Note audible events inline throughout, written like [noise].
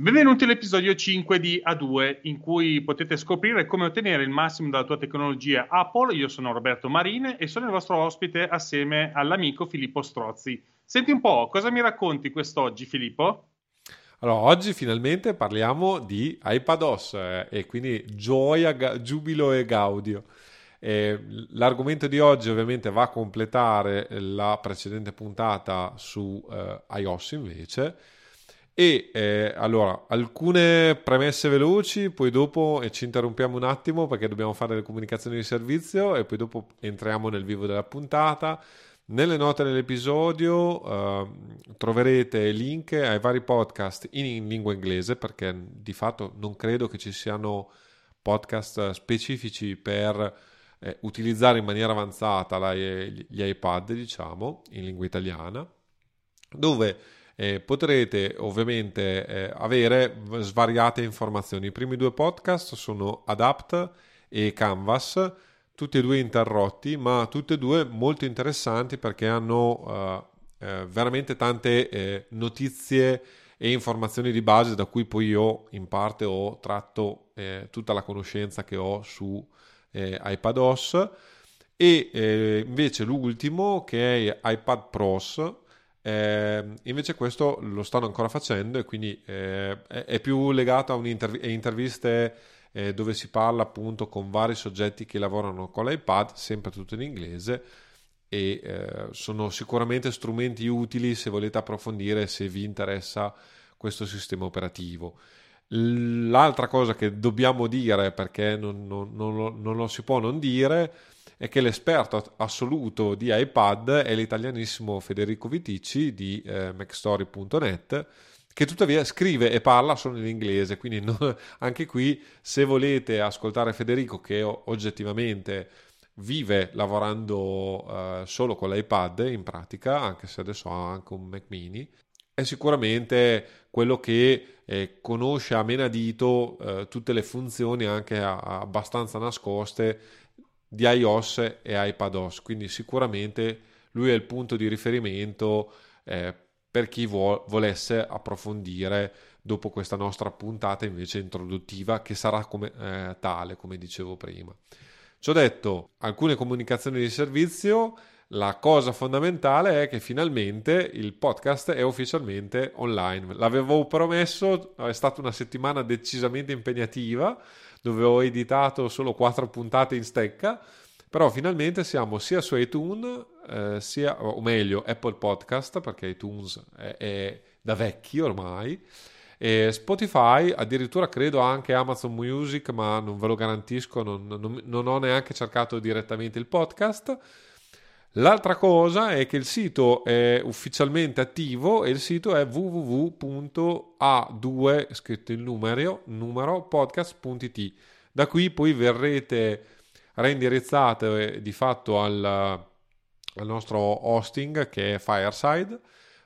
Benvenuti all'episodio 5 di A2 in cui potete scoprire come ottenere il massimo dalla tua tecnologia Apple. Io sono Roberto Marine e sono il vostro ospite assieme all'amico Filippo Strozzi. Senti un po', cosa mi racconti quest'oggi Filippo? Allora, oggi finalmente parliamo di iPadOS eh, e quindi gioia, ga- giubilo e gaudio. Eh, l'argomento di oggi ovviamente va a completare la precedente puntata su eh, iOS invece e eh, allora, alcune premesse veloci, poi dopo ci interrompiamo un attimo perché dobbiamo fare le comunicazioni di servizio e poi dopo entriamo nel vivo della puntata. Nelle note dell'episodio eh, troverete link ai vari podcast in, in, lingua inglese perché di fatto non credo che ci siano podcast specifici per eh, utilizzare in maniera avanzata la, gli iPad, diciamo, in lingua italiana, dove eh, potrete ovviamente eh, avere svariate informazioni. I primi due podcast sono Adapt e Canvas, tutti e due interrotti, ma tutti e due molto interessanti perché hanno uh, veramente tante eh, notizie e informazioni di base da cui poi io in parte ho tratto eh, tutta la conoscenza che ho su eh, iPadOS e eh, invece l'ultimo che è iPad Pros eh, invece questo lo stanno ancora facendo e quindi eh, è più legato a, un'interv- interviste eh, dove si parla appunto con vari soggetti che lavorano con l'iPad, sempre tutto in inglese e eh, sono sicuramente strumenti utili se volete approfondire se vi interessa questo sistema operativo. L'altra cosa che dobbiamo dire, perché non, non, non, lo, non lo si può non dire, è che l'esperto assoluto di iPad è l'italianissimo Federico Viticci di eh, macstory.net che tuttavia scrive e parla solo in inglese, quindi [laughs] no, anche qui se volete ascoltare Federico che oggettivamente vive lavorando uh, solo con l'iPad in pratica, anche se adesso ha anche un Mac mini, è sicuramente quello che eh, conosce a menadito eh, tutte le funzioni anche a, a abbastanza nascoste di iOS e iPadOS, quindi sicuramente lui è il punto di riferimento eh, per chi vuol, volesse approfondire dopo questa nostra puntata invece introduttiva che sarà come, eh, tale, come dicevo prima. Ci ho detto alcune comunicazioni di servizio, la cosa fondamentale è che finalmente il podcast è ufficialmente online. L'avevo promesso, è stata una settimana decisamente impegnativa dove ho editato solo quattro puntate in stecca, però finalmente siamo sia su iTunes, eh, sia, o meglio Apple Podcast, perché iTunes è, è da vecchi ormai, e Spotify, addirittura credo anche Amazon Music, ma non ve lo garantisco, non, non, non ho neanche cercato direttamente il podcast. L'altra cosa è che il sito è ufficialmente attivo e il sito è www.a2 scritto il numero, numero podcast.it. Da qui poi verrete reindirizzate di fatto al, al nostro hosting che è Fireside,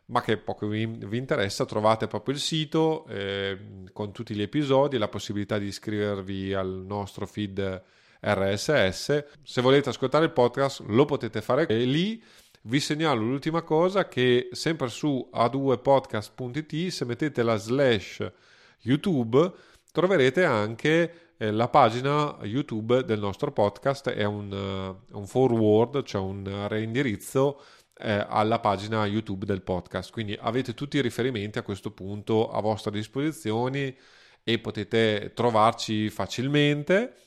ma che poco vi, vi interessa, trovate proprio il sito eh, con tutti gli episodi, la possibilità di iscrivervi al nostro feed RSS. Se volete ascoltare il podcast lo potete fare e lì. Vi segnalo l'ultima cosa che sempre su a2podcast.it se mettete la slash YouTube troverete anche eh, la pagina YouTube del nostro podcast è un, uh, un forward, cioè un reindirizzo eh, alla pagina YouTube del podcast. Quindi avete tutti i riferimenti a questo punto a vostra disposizione e potete trovarci facilmente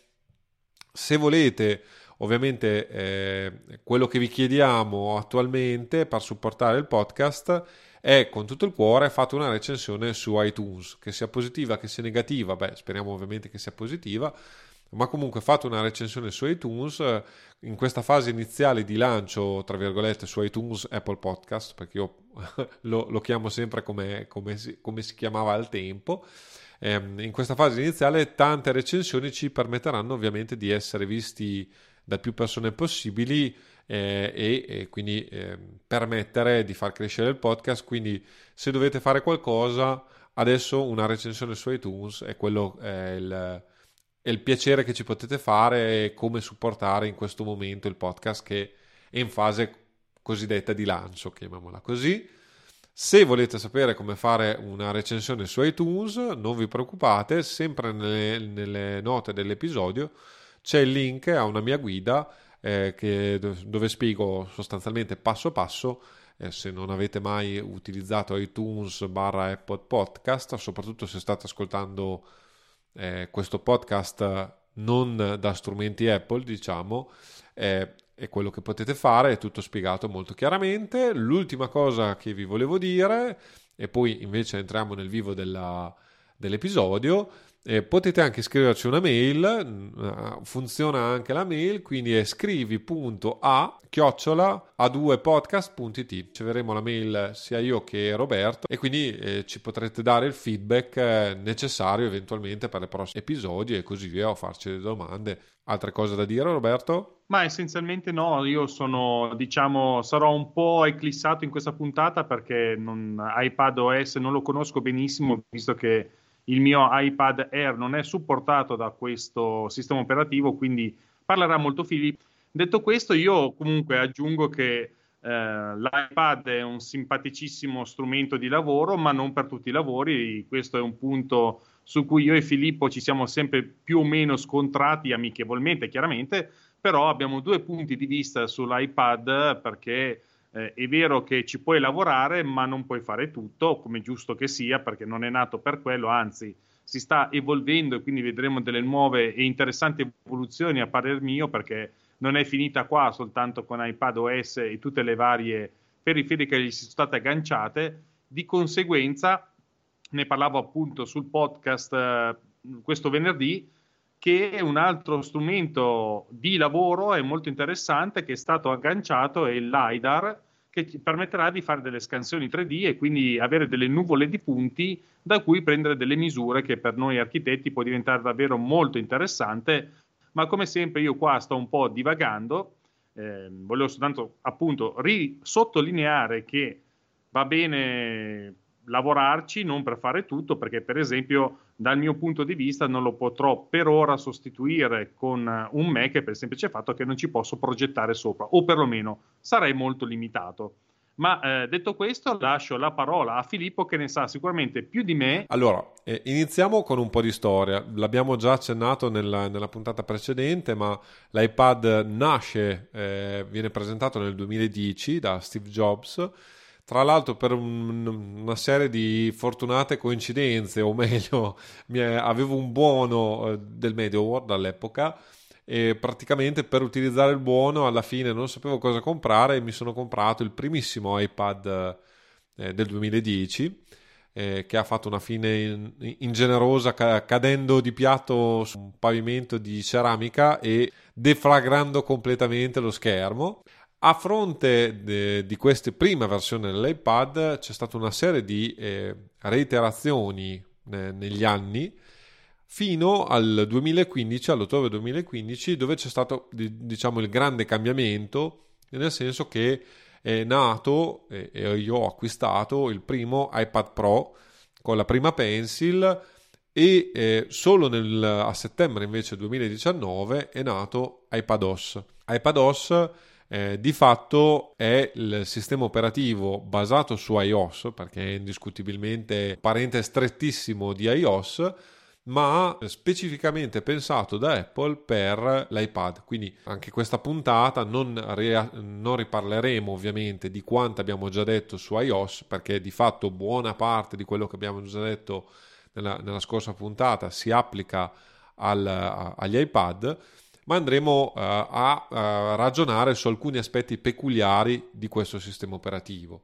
se volete, ovviamente eh, quello che vi chiediamo attualmente per supportare il podcast è con tutto il cuore fate una recensione su iTunes, che sia positiva, che sia negativa, beh speriamo ovviamente che sia positiva, ma comunque fate una recensione su iTunes. In questa fase iniziale di lancio, tra virgolette, su iTunes Apple Podcast, perché io [laughs] lo, lo chiamo sempre come, come, si, come si chiamava al tempo in questa fase iniziale tante recensioni ci permetteranno ovviamente di essere visti da più persone possibili eh, e, e, quindi eh, permettere di far crescere il podcast. Quindi se dovete fare qualcosa, adesso una recensione su iTunes è quello è il, è il piacere che ci potete fare e come supportare in questo momento il podcast che è in fase cosiddetta di lancio, chiamiamola così. Se volete sapere come fare una recensione su iTunes, non vi preoccupate, sempre nelle, nelle note dell'episodio c'è il link a una mia guida eh, che, dove spiego sostanzialmente passo passo eh, se non avete mai utilizzato iTunes barra Apple Podcast, soprattutto se state ascoltando eh, questo podcast non da strumenti Apple, diciamo, è quello che potete fare, è tutto spiegato molto chiaramente. L'ultima cosa che vi volevo dire, e poi invece entriamo nel vivo della, dell'episodio, eh, potete anche scriverci una mail, mm, funziona anche la mail, quindi è scrivi.a chiocciola a2podcast.it. Riceveremo la mail sia io che Roberto e quindi eh, ci potrete dare il feedback eh, necessario eventualmente per i prossimi episodi e così via o farci le domande. Altre cose da dire Roberto? Ma essenzialmente no, io sono, diciamo, sarò un po' eclissato in questa puntata perché non, iPad OS non lo conosco benissimo, visto che il mio iPad Air non è supportato da questo sistema operativo, quindi parlerà molto Filippo. Detto questo, io comunque aggiungo che eh, l'iPad è un simpaticissimo strumento di lavoro, ma non per tutti i lavori. Questo è un punto su cui io e Filippo ci siamo sempre più o meno scontrati amichevolmente, chiaramente, però abbiamo due punti di vista sull'iPad perché eh, è vero che ci puoi lavorare, ma non puoi fare tutto, come giusto che sia, perché non è nato per quello, anzi si sta evolvendo e quindi vedremo delle nuove e interessanti evoluzioni a parer mio, perché non è finita qua soltanto con iPad OS e tutte le varie periferiche che gli sono state agganciate. Di conseguenza, ne parlavo appunto sul podcast eh, questo venerdì, che un altro strumento di lavoro è molto interessante che è stato agganciato è il LiDAR che ti permetterà di fare delle scansioni 3D e quindi avere delle nuvole di punti da cui prendere delle misure che per noi architetti può diventare davvero molto interessante, ma come sempre io qua sto un po' divagando, eh, volevo soltanto appunto risottolineare che va bene lavorarci, non per fare tutto, perché per esempio dal mio punto di vista non lo potrò per ora sostituire con un Mac per il semplice fatto che non ci posso progettare sopra, o perlomeno sarei molto limitato. Ma eh, detto questo, lascio la parola a Filippo che ne sa sicuramente più di me. Allora, eh, iniziamo con un po' di storia. L'abbiamo già accennato nella, nella puntata precedente, ma l'iPad nasce, eh, viene presentato nel 2010 da Steve Jobs tra l'altro, per un, una serie di fortunate coincidenze, o [laughs] meglio, avevo un buono eh, del MediaWorld all'epoca e praticamente per utilizzare il buono alla fine non sapevo cosa comprare e mi sono comprato il primissimo iPad eh, del 2010 eh, che ha fatto una fine in, ingenerosa cadendo di piatto su un pavimento di ceramica e deflagrando completamente lo schermo. A fronte de, di queste prime versioni dell'iPad c'è stata una serie di eh, reiterazioni eh, negli anni fino al 2015, all'ottobre 2015, dove c'è stato diciamo il grande cambiamento, nel senso che è nato e io ho acquistato il primo iPad Pro con la prima Pencil e eh, solo nel, a settembre invece 2019 è nato iPadOS. iPadOS eh, di fatto è il sistema operativo basato su iOS, perché è indiscutibilmente parente strettissimo di iOS, ma specificamente pensato da Apple per l'iPad. Quindi anche questa puntata non, rea- non, riparleremo ovviamente di quanto abbiamo già detto su iOS, perché di fatto buona parte di quello che abbiamo già detto nella, nella scorsa puntata si applica al, agli iPad ma andremo uh, a uh, ragionare su alcuni aspetti peculiari di questo sistema operativo.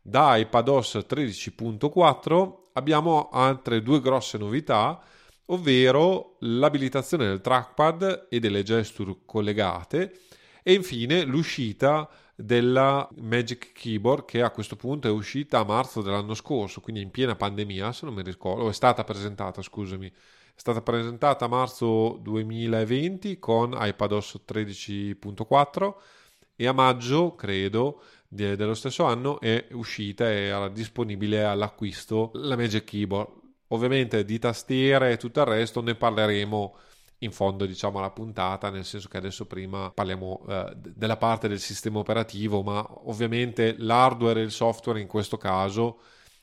Da iPadOS 13.4 abbiamo altre due grosse novità, ovvero l'abilitazione del trackpad e delle gesture collegate e infine l'uscita della Magic Keyboard che a questo punto è uscita a marzo dell'anno scorso, quindi in piena pandemia, se non mi ricordo, o è stata presentata, scusami, è stata presentata a marzo 2020 con iPadOS 13.4 e a maggio, credo, de- dello stesso anno è uscita e era disponibile all'acquisto la Magic Keyboard. Ovviamente di tastiere e tutto il resto ne parleremo in fondo diciamo alla puntata, nel senso che adesso prima parliamo eh, della parte del sistema operativo, ma ovviamente l'hardware e il software in questo caso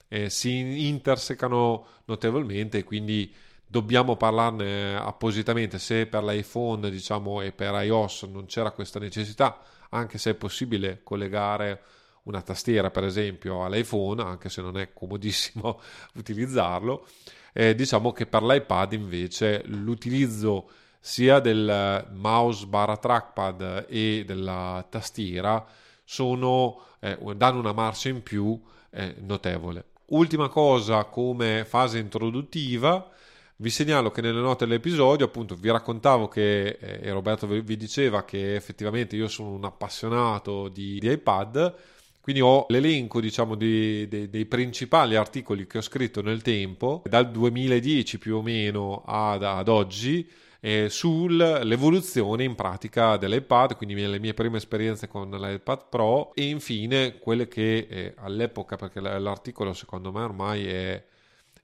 eh, si intersecano notevolmente quindi dobbiamo parlarne appositamente se per l'iPhone diciamo e per iOS non c'era questa necessità, anche se è possibile collegare una tastiera per esempio all'iPhone, anche se non è comodissimo [laughs] utilizzarlo eh, diciamo che per l'iPad invece l'utilizzo sia del mouse barra trackpad e della tastiera sono, eh, danno una marcia in più eh, notevole. Ultima cosa come fase introduttiva, vi segnalo che nelle note dell'episodio, appunto, vi raccontavo che, eh, Roberto vi diceva che effettivamente io sono un appassionato di, di iPad, quindi ho l'elenco, diciamo, di, di, dei principali articoli che ho scritto nel tempo, dal 2010 più o meno ad, ad oggi, eh, sull'evoluzione in pratica dell'iPad, quindi le mie prime esperienze con l'iPad Pro e infine quelle che eh, all'epoca, perché l'articolo secondo me ormai è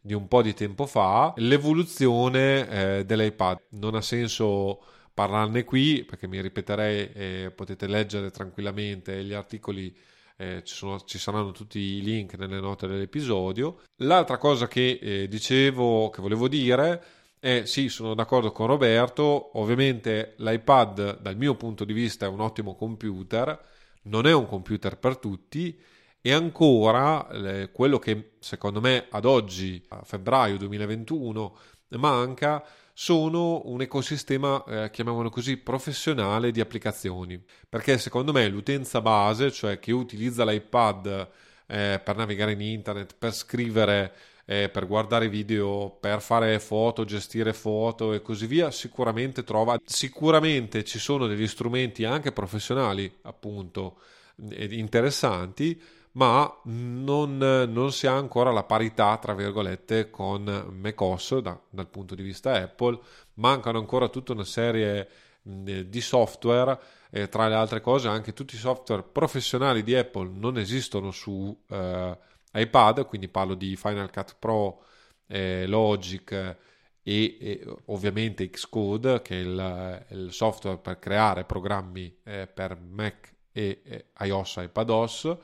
di un po' di tempo fa, l'evoluzione eh, dell'iPad. Non ha senso parlarne qui perché mi ripeterei, eh, potete leggere tranquillamente gli articoli eh, ci, sono, ci, saranno tutti i link nelle note dell'episodio. L'altra cosa che eh, dicevo, che volevo dire, è sì, sono d'accordo con Roberto, ovviamente l'iPad dal mio punto di vista è un ottimo computer, non è un computer per tutti e ancora eh, quello che secondo me ad oggi, a febbraio 2021, manca sono un ecosistema, eh, chiamiamolo così, professionale di applicazioni. Perché secondo me l'utenza base, cioè chi utilizza l'iPad eh, per navigare in internet, per scrivere, eh, per guardare video, per fare foto, gestire foto e così via, sicuramente trova, sicuramente ci sono degli strumenti anche professionali, appunto, interessanti ma non, non, si ha ancora la parità, tra virgolette, con macOS da, dal punto di vista Apple. Mancano ancora tutta una serie di software, eh, tra le altre cose anche tutti i software professionali di Apple non esistono su eh, iPad, quindi parlo di Final Cut Pro, eh, Logic e, e, ovviamente Xcode, che è il, il, software per creare programmi eh, per Mac e, iOS iPadOS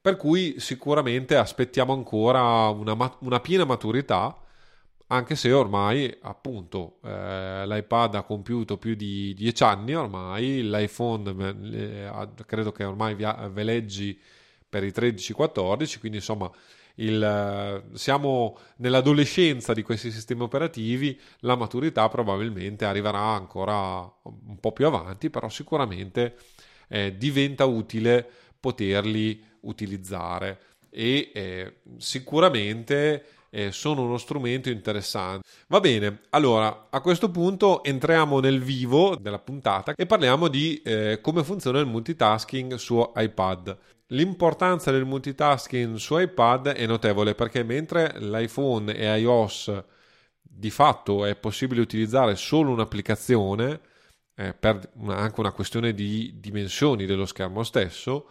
per cui sicuramente aspettiamo ancora una, una piena maturità, anche se ormai appunto eh, l'iPad ha compiuto più di 10 anni ormai, l'iPhone eh, credo che ormai veleggi per i 13-14, quindi insomma il, siamo nell'adolescenza di questi sistemi operativi, la maturità probabilmente arriverà ancora un po' più avanti, però sicuramente eh, diventa utile poterli utilizzare e eh, sicuramente eh, sono uno strumento interessante. Va bene, allora a questo punto entriamo nel vivo della puntata e parliamo di eh, come funziona il multitasking su iPad. L'importanza del multitasking su iPad è notevole perché mentre l'iPhone e iOS di fatto è possibile utilizzare solo un'applicazione eh, per una, anche una questione di dimensioni dello schermo stesso,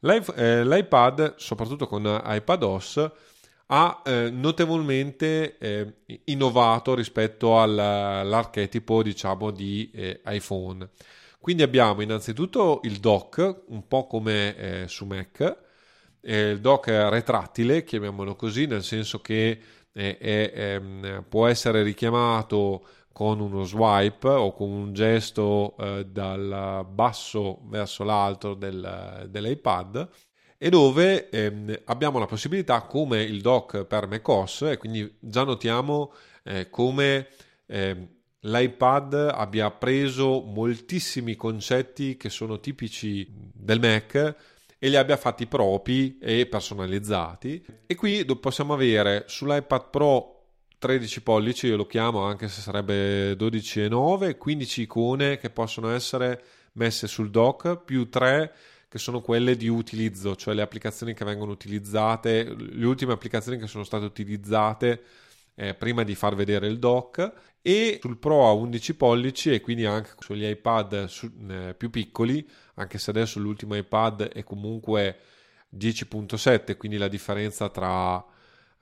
L'iPad, soprattutto con iPadOS, ha eh, notevolmente eh, innovato rispetto al, all'archetipo diciamo di eh, iPhone. Quindi abbiamo innanzitutto il dock, un po' come eh, su Mac, il dock retrattile, chiamiamolo così, nel senso che ehm, può essere richiamato con uno swipe o con un gesto eh, dal basso verso l'alto del, dell'iPad e dove ehm, abbiamo la possibilità come il dock per macOS e quindi già notiamo eh, come eh, l'iPad abbia preso moltissimi concetti che sono tipici del Mac e li abbia fatti propri e personalizzati. E qui possiamo avere sull'iPad Pro 13 pollici, io lo chiamo anche se sarebbe 12 e 9, 15 icone che possono essere messe sul dock, più 3 che sono quelle di utilizzo, cioè le applicazioni che vengono utilizzate, le ultime applicazioni che sono state utilizzate eh, prima di far vedere il dock e sul Pro a 11 pollici e quindi anche sugli iPad su, eh, più piccoli, anche se adesso l'ultimo iPad è comunque 10.7, quindi la differenza tra,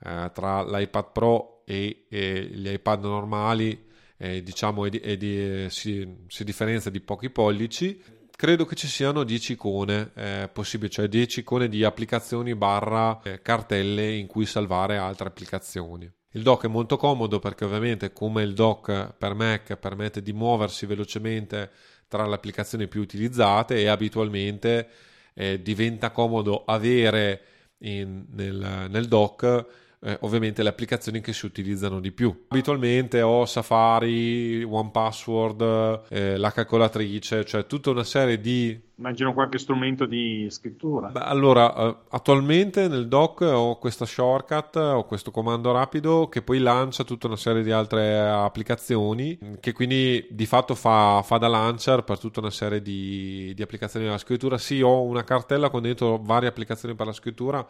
eh, tra l'iPad Pro e, e gli iPad normali eh, diciamo è di, è di, si, si differenzia di pochi pollici credo che ci siano 10 icone eh, possibili, cioè 10 icone di applicazioni barra eh, cartelle in cui salvare altre applicazioni. Il dock è molto comodo perché ovviamente come il dock per Mac permette di muoversi velocemente tra le applicazioni più utilizzate e abitualmente eh, diventa comodo avere in, nel, nel dock eh, ovviamente le applicazioni che si utilizzano di più. Abitualmente ho Safari, OnePassword, eh, la calcolatrice, cioè tutta una serie di... Immagino qualche strumento di scrittura. Beh, allora, eh, attualmente nel dock ho questa shortcut, ho questo comando rapido che poi lancia tutta una serie di altre applicazioni che quindi di fatto fa, fa da launcher per tutta una serie di, di applicazioni della scrittura. Sì, ho una cartella con dentro varie applicazioni per la scrittura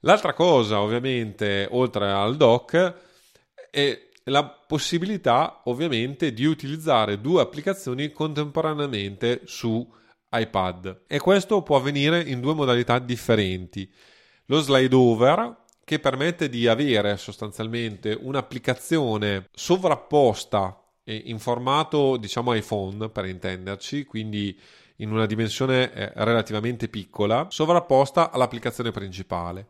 L'altra cosa, ovviamente, oltre al dock, è la possibilità, ovviamente, di utilizzare due applicazioni contemporaneamente su iPad. E questo può avvenire in due modalità differenti. Lo slide over, che permette di avere sostanzialmente un'applicazione sovrapposta in formato, diciamo, iPhone, per intenderci, quindi in una dimensione eh, relativamente piccola, sovrapposta all'applicazione principale.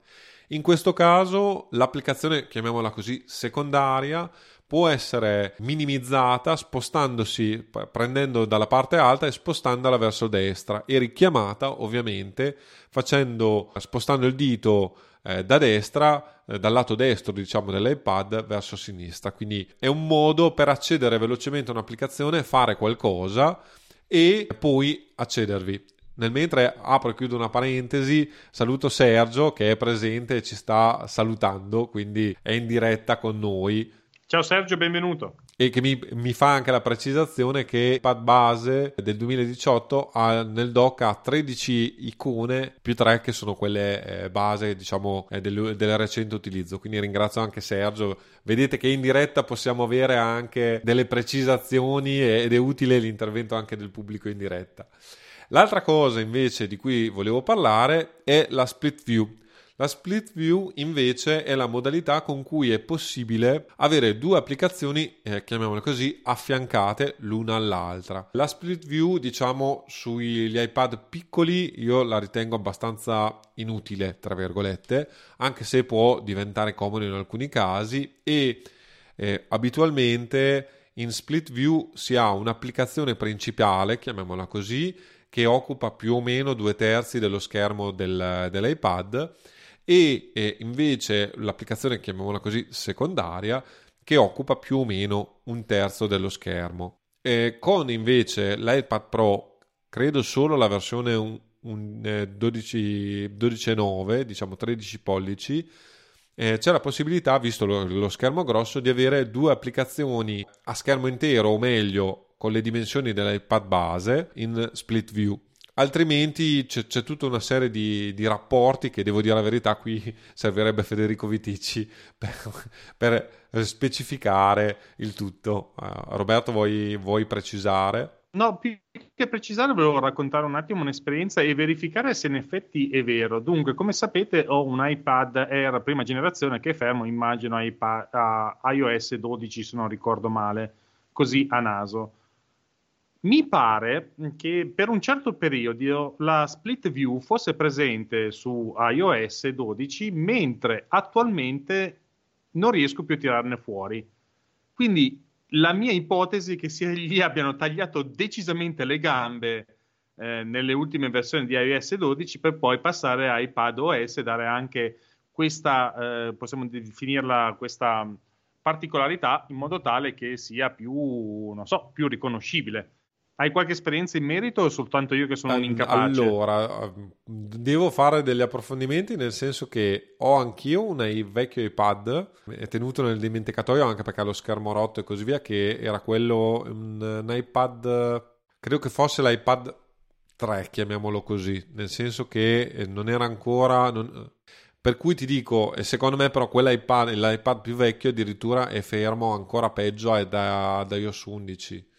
In questo caso l'applicazione, chiamiamola così, secondaria, può essere minimizzata spostandosi, prendendo dalla parte alta e spostandola verso destra e richiamata ovviamente facendo, spostando il dito eh, da destra, eh, dal lato destro diciamo dell'iPad verso sinistra. Quindi è un modo per accedere velocemente a un'applicazione, fare qualcosa e poi accedervi. Nel mentre apro e chiudo una parentesi, saluto Sergio che è presente e ci sta salutando, quindi è in diretta con noi. Ciao Sergio, benvenuto. E che mi, mi fa anche la precisazione che Pad base del 2018 ha, nel dock ha 13 icone più 3 che sono quelle eh, base diciamo eh, del, del, recente utilizzo. Quindi ringrazio anche Sergio. Vedete che in diretta possiamo avere anche delle precisazioni ed è utile l'intervento anche del pubblico in diretta. L'altra cosa invece di cui volevo parlare è la split view. La split view invece è la modalità con cui è possibile avere due applicazioni, eh, chiamiamole così, affiancate l'una all'altra. La split view, diciamo, sugli iPad piccoli io la ritengo abbastanza inutile, tra virgolette, anche se può diventare comodo in alcuni casi e eh, abitualmente in split view si ha un'applicazione principale, chiamiamola così, che occupa più o meno due terzi dello schermo del, dell'iPad e eh, invece l'applicazione, chiamiamola così, secondaria, che occupa più o meno un terzo dello schermo. E con invece l'iPad Pro, credo solo la versione un, un, eh, 12, 12,9, diciamo 13 pollici, eh, c'è la possibilità, visto lo, lo, schermo grosso, di avere due applicazioni a schermo intero, o meglio, con le dimensioni dell'iPad base in split view. Altrimenti c'è, c'è tutta una serie di, di, rapporti che devo dire la verità, qui servirebbe Federico Viticci per, per specificare il tutto. Uh, Roberto, vuoi, vuoi precisare? No, più che precisare, volevo raccontare un attimo un'esperienza e verificare se in effetti è vero. Dunque, come sapete, ho un iPad Air prima generazione che è fermo, immagino, iPad, a iOS 12, se non ricordo male, così a naso. Mi pare che per un certo periodo la split view fosse presente su iOS 12, mentre attualmente non riesco più a tirarne fuori. Quindi la mia ipotesi è che sia gli abbiano tagliato decisamente le gambe eh, nelle ultime versioni di iOS 12 per poi passare a iPad OS e dare anche questa, eh, possiamo definirla questa particolarità in modo tale che sia più, so, più riconoscibile. Hai qualche esperienza in merito o soltanto io che sono un incapace? Allora, devo fare degli approfondimenti nel senso che ho anch'io un vecchio iPad è tenuto nel dimenticatoio anche perché ha lo schermo rotto e così via che era quello un, un iPad credo che fosse l'iPad 3 chiamiamolo così nel senso che eh, non era ancora non, per cui ti dico, secondo me però quell'iPad, l'iPad più vecchio addirittura è fermo ancora peggio da, da iOS 11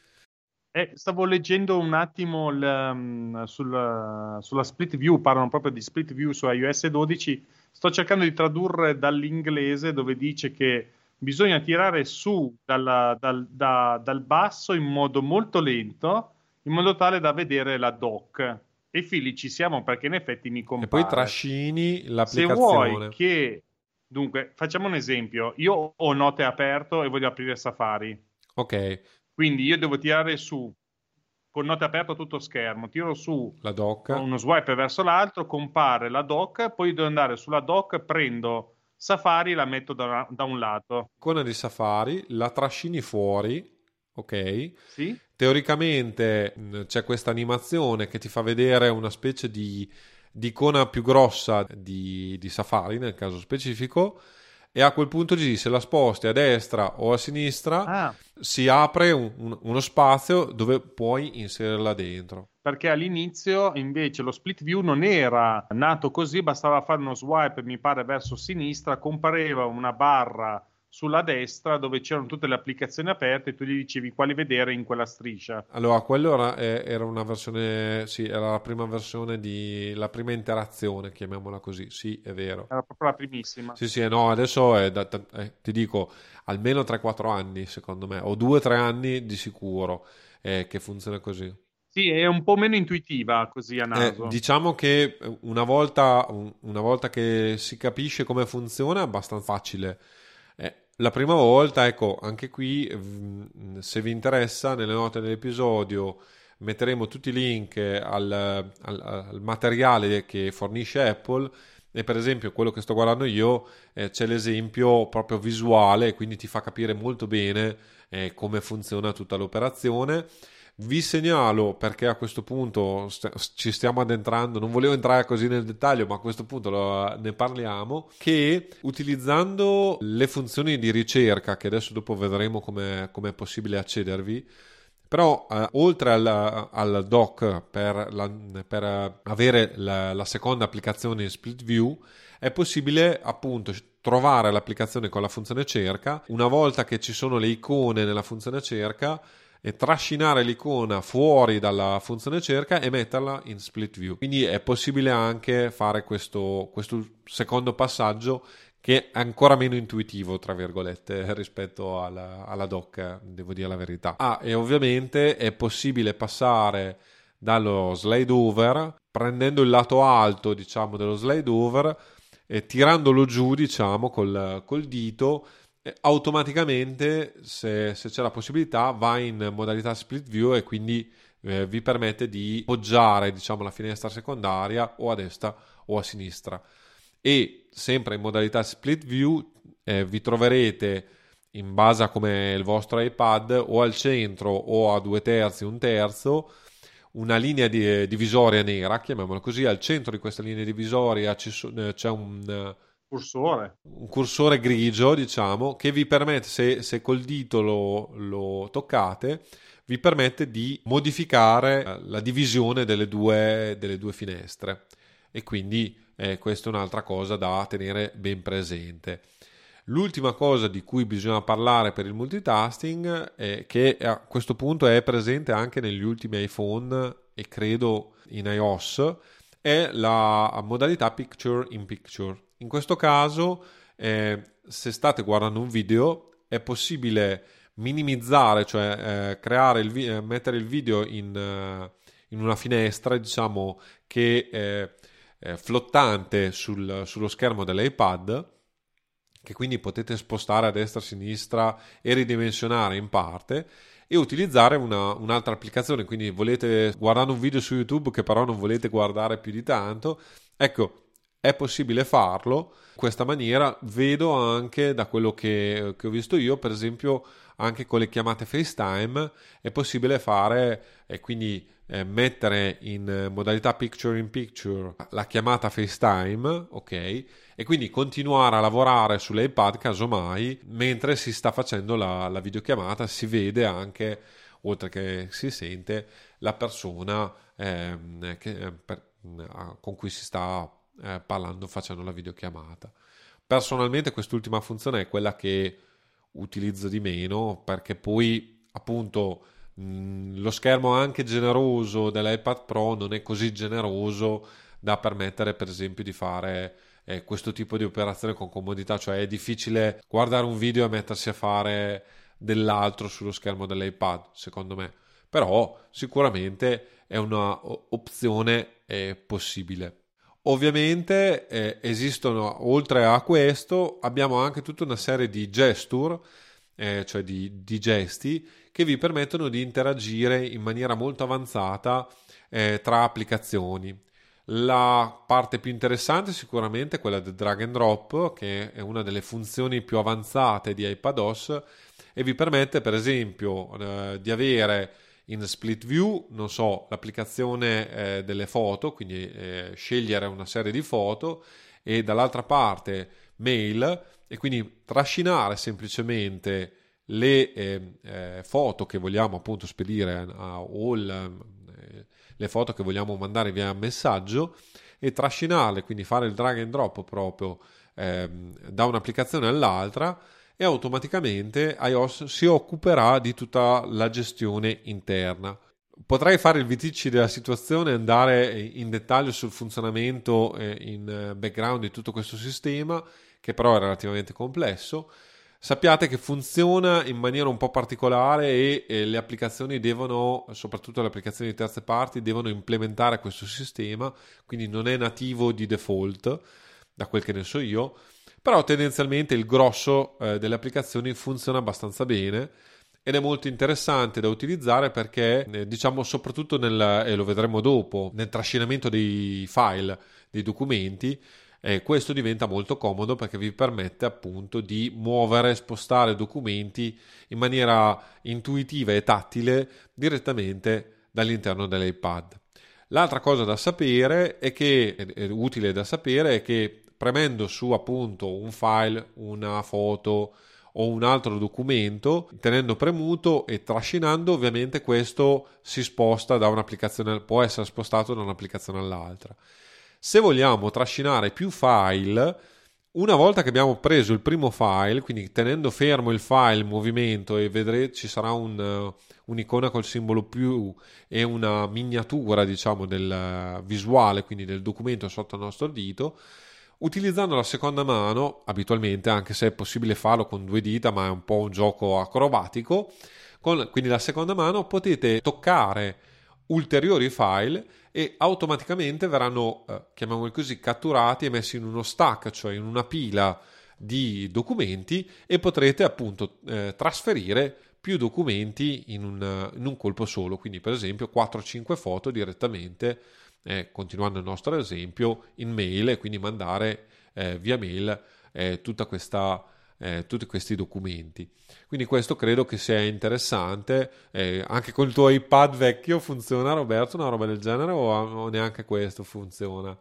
eh, stavo leggendo un attimo il, um, sul, sulla split view, parlano proprio di split view su iOS 12. Sto cercando di tradurre dall'inglese dove dice che bisogna tirare su dalla, dal, da, dal basso in modo molto lento, in modo tale da vedere la doc. E fili ci siamo perché in effetti mi compare. E poi trascini l'applicazione. Se vuoi che... Dunque, facciamo un esempio. Io ho note aperto e voglio aprire Safari. Ok. Quindi io devo tirare su con note aperto tutto schermo, tiro su la doc. uno swipe verso l'altro, compare la doc, poi devo andare sulla doc, prendo Safari la metto da, da un lato. Icona di Safari, la trascini fuori, ok? Sì. Teoricamente c'è questa animazione che ti fa vedere una specie di, di icona più grossa di, di Safari nel caso specifico e a quel punto G se la sposti a destra o a sinistra ah. si apre un, un, uno spazio dove puoi inserirla dentro. Perché all'inizio invece lo split view non era nato così, bastava fare uno swipe, mi pare, verso sinistra, compareva una barra sulla destra dove c'erano tutte le applicazioni aperte e tu gli dicevi quali vedere in quella striscia. Allora, quello era, era una versione, sì, era la prima versione di la prima interazione, chiamiamola così. Sì, è vero. Era proprio la primissima. Sì, sì, no, adesso è da, eh, ti dico almeno 3-4 anni, secondo me, o 2-3 anni di sicuro eh, che funziona così. Sì, è un po' meno intuitiva così a naso. Eh, diciamo che una volta, una volta che si capisce come funziona è abbastanza facile la prima volta, ecco, anche qui, mm, se vi interessa, nelle note dell'episodio metteremo tutti i link al, al, al materiale che fornisce Apple e per esempio quello che sto guardando io eh, c'è l'esempio proprio visuale, quindi ti fa capire molto bene eh, come funziona tutta l'operazione vi segnalo, perché a questo punto st- ci stiamo addentrando, non volevo entrare così nel dettaglio, ma a questo punto lo, ne parliamo, che utilizzando le funzioni di ricerca, che adesso dopo vedremo come è possibile accedervi, però eh, oltre al, al, doc per, la, per avere la, la, seconda applicazione in split view è possibile appunto trovare l'applicazione con la funzione cerca. Una volta che ci sono le icone nella funzione cerca e trascinare l'icona fuori dalla funzione cerca e metterla in split view. Quindi è possibile anche fare questo, questo secondo passaggio che è ancora meno intuitivo, tra virgolette, [laughs] rispetto alla, alla doc, devo dire la verità. Ah, e ovviamente è possibile passare dallo slide over, prendendo il lato alto, diciamo, dello slide over e tirandolo giù, diciamo, col, col dito automaticamente, se, se, c'è la possibilità, va in modalità split view e quindi eh, vi permette di poggiare diciamo, la finestra secondaria o a destra o a sinistra. E sempre in modalità split view eh, vi troverete in base a come il vostro iPad o al centro o a due terzi, un terzo, una linea di, eh, divisoria nera, chiamiamola così. Al centro di questa linea divisoria eh, c'è un cursore. Un cursore grigio, diciamo, che vi permette, se, se col dito lo, lo, toccate, vi permette di modificare eh, la divisione delle due, delle due finestre. E quindi eh, questa è un'altra cosa da tenere ben presente. L'ultima cosa di cui bisogna parlare per il multitasking, è che a questo punto è presente anche negli ultimi iPhone e credo in iOS, è la modalità Picture in Picture in questo caso, eh, se state guardando un video, è possibile minimizzare, cioè eh, creare il vi- eh, mettere il video in, uh, in, una finestra, diciamo, che è, è flottante sul, sullo schermo dell'iPad, che quindi potete spostare a destra a sinistra e ridimensionare in parte e utilizzare una, un'altra applicazione. Quindi volete guardare un video su YouTube che però non volete guardare più di tanto, ecco, è possibile farlo in questa maniera. Vedo anche da quello che, che, ho visto io, per esempio, anche con le chiamate FaceTime è possibile fare e quindi eh, mettere in modalità picture in picture la chiamata FaceTime, ok? E quindi continuare a lavorare sull'iPad casomai mentre si sta facendo la, la videochiamata, si vede anche, oltre che si sente, la persona ehm, che, per, con cui si sta eh, parlando, facendo la videochiamata. Personalmente quest'ultima funzione è quella che utilizzo di meno perché poi appunto mh, lo schermo anche generoso dell'iPad Pro non è così generoso da permettere per esempio di fare eh, questo tipo di operazione con comodità, cioè è difficile guardare un video e mettersi a fare dell'altro sullo schermo dell'iPad, secondo me. Però sicuramente è un'opzione eh, possibile. Ovviamente eh, esistono, oltre a questo, abbiamo anche tutta una serie di gesture, eh, cioè di, di, gesti, che vi permettono di interagire in maniera molto avanzata eh, tra applicazioni. La parte più interessante è sicuramente quella del drag and drop, che è una delle funzioni più avanzate di iPadOS e vi permette per esempio eh, di avere in split view, non so, l'applicazione eh, delle foto, quindi eh, scegliere una serie di foto e dall'altra parte mail e quindi trascinare semplicemente le eh, eh foto che vogliamo appunto spedire a, o eh, le foto che vogliamo mandare via messaggio e trascinarle, quindi fare il drag and drop proprio ehm, da un'applicazione all'altra e automaticamente iOS si occuperà di tutta la gestione interna. Potrei fare il viticci della situazione e andare in dettaglio sul funzionamento in eh, background di tutto questo sistema, che però è relativamente complesso. Sappiate che funziona in maniera un po' particolare e, e le applicazioni devono, soprattutto le applicazioni di terze parti, devono implementare questo sistema, quindi non è nativo di default, da quel che ne so io però tendenzialmente il grosso eh, delle applicazioni funziona abbastanza bene ed è molto interessante da utilizzare perché eh, diciamo soprattutto nel, e lo vedremo dopo, nel trascinamento dei file, dei documenti, eh, questo diventa molto comodo perché vi permette appunto di muovere, spostare documenti in maniera intuitiva e tattile direttamente dall'interno dell'iPad. L'altra cosa da sapere è che, è utile da sapere, è che premendo su appunto un file, una foto o un altro documento, tenendo premuto e trascinando, ovviamente questo si sposta da un'applicazione, può essere spostato da un'applicazione all'altra. Se vogliamo trascinare più file, una volta che abbiamo preso il primo file, quindi tenendo fermo il file in movimento e vedrete ci sarà un, un'icona col simbolo più e una miniatura diciamo del visuale, quindi del documento sotto il nostro dito, Utilizzando la seconda mano, abitualmente, anche se è possibile farlo con due dita, ma è un po' un gioco acrobatico, con quindi la seconda mano potete toccare ulteriori file e automaticamente verranno, eh, chiamiamoli così, catturati e messi in uno stack, cioè in una pila di documenti e potrete appunto eh, trasferire più documenti in un, in un colpo solo, quindi per esempio 4-5 foto direttamente eh, continuando il nostro esempio, in mail e quindi mandare eh, via mail eh, tutta questa, eh, tutti questi documenti. Quindi questo credo che sia interessante. Eh, anche con il tuo iPad vecchio funziona Roberto una roba del genere o, o neanche questo funziona?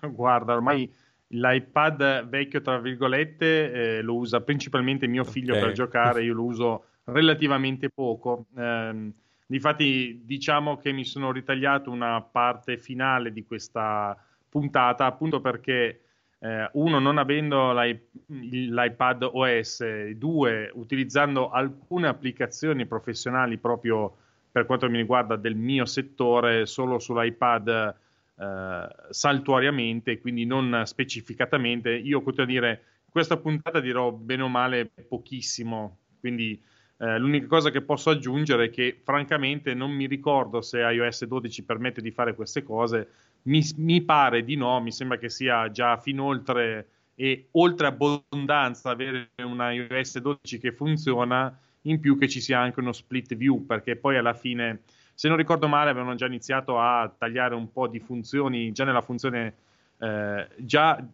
Guarda, ormai l'iPad vecchio, tra virgolette, eh, lo usa principalmente mio figlio okay. per giocare, io lo uso relativamente poco. Eh, Difatti diciamo che mi sono ritagliato una parte finale di questa puntata appunto perché eh, uno non avendo l'i- l'iPad OS, due utilizzando alcune applicazioni professionali proprio per quanto mi riguarda del mio settore solo sull'iPad eh, saltuariamente, quindi non specificatamente. Io continuo a dire, in questa puntata dirò bene o male pochissimo, quindi eh, l'unica cosa che posso aggiungere è che francamente non mi ricordo se iOS 12 permette di fare queste cose, mi, mi pare di no, mi sembra che sia già fin oltre e oltre abbondanza avere un iOS 12 che funziona, in più che ci sia anche uno split view, perché poi alla fine, se non ricordo male, avevano già iniziato a tagliare un po' di funzioni, già nella funzione, eh, già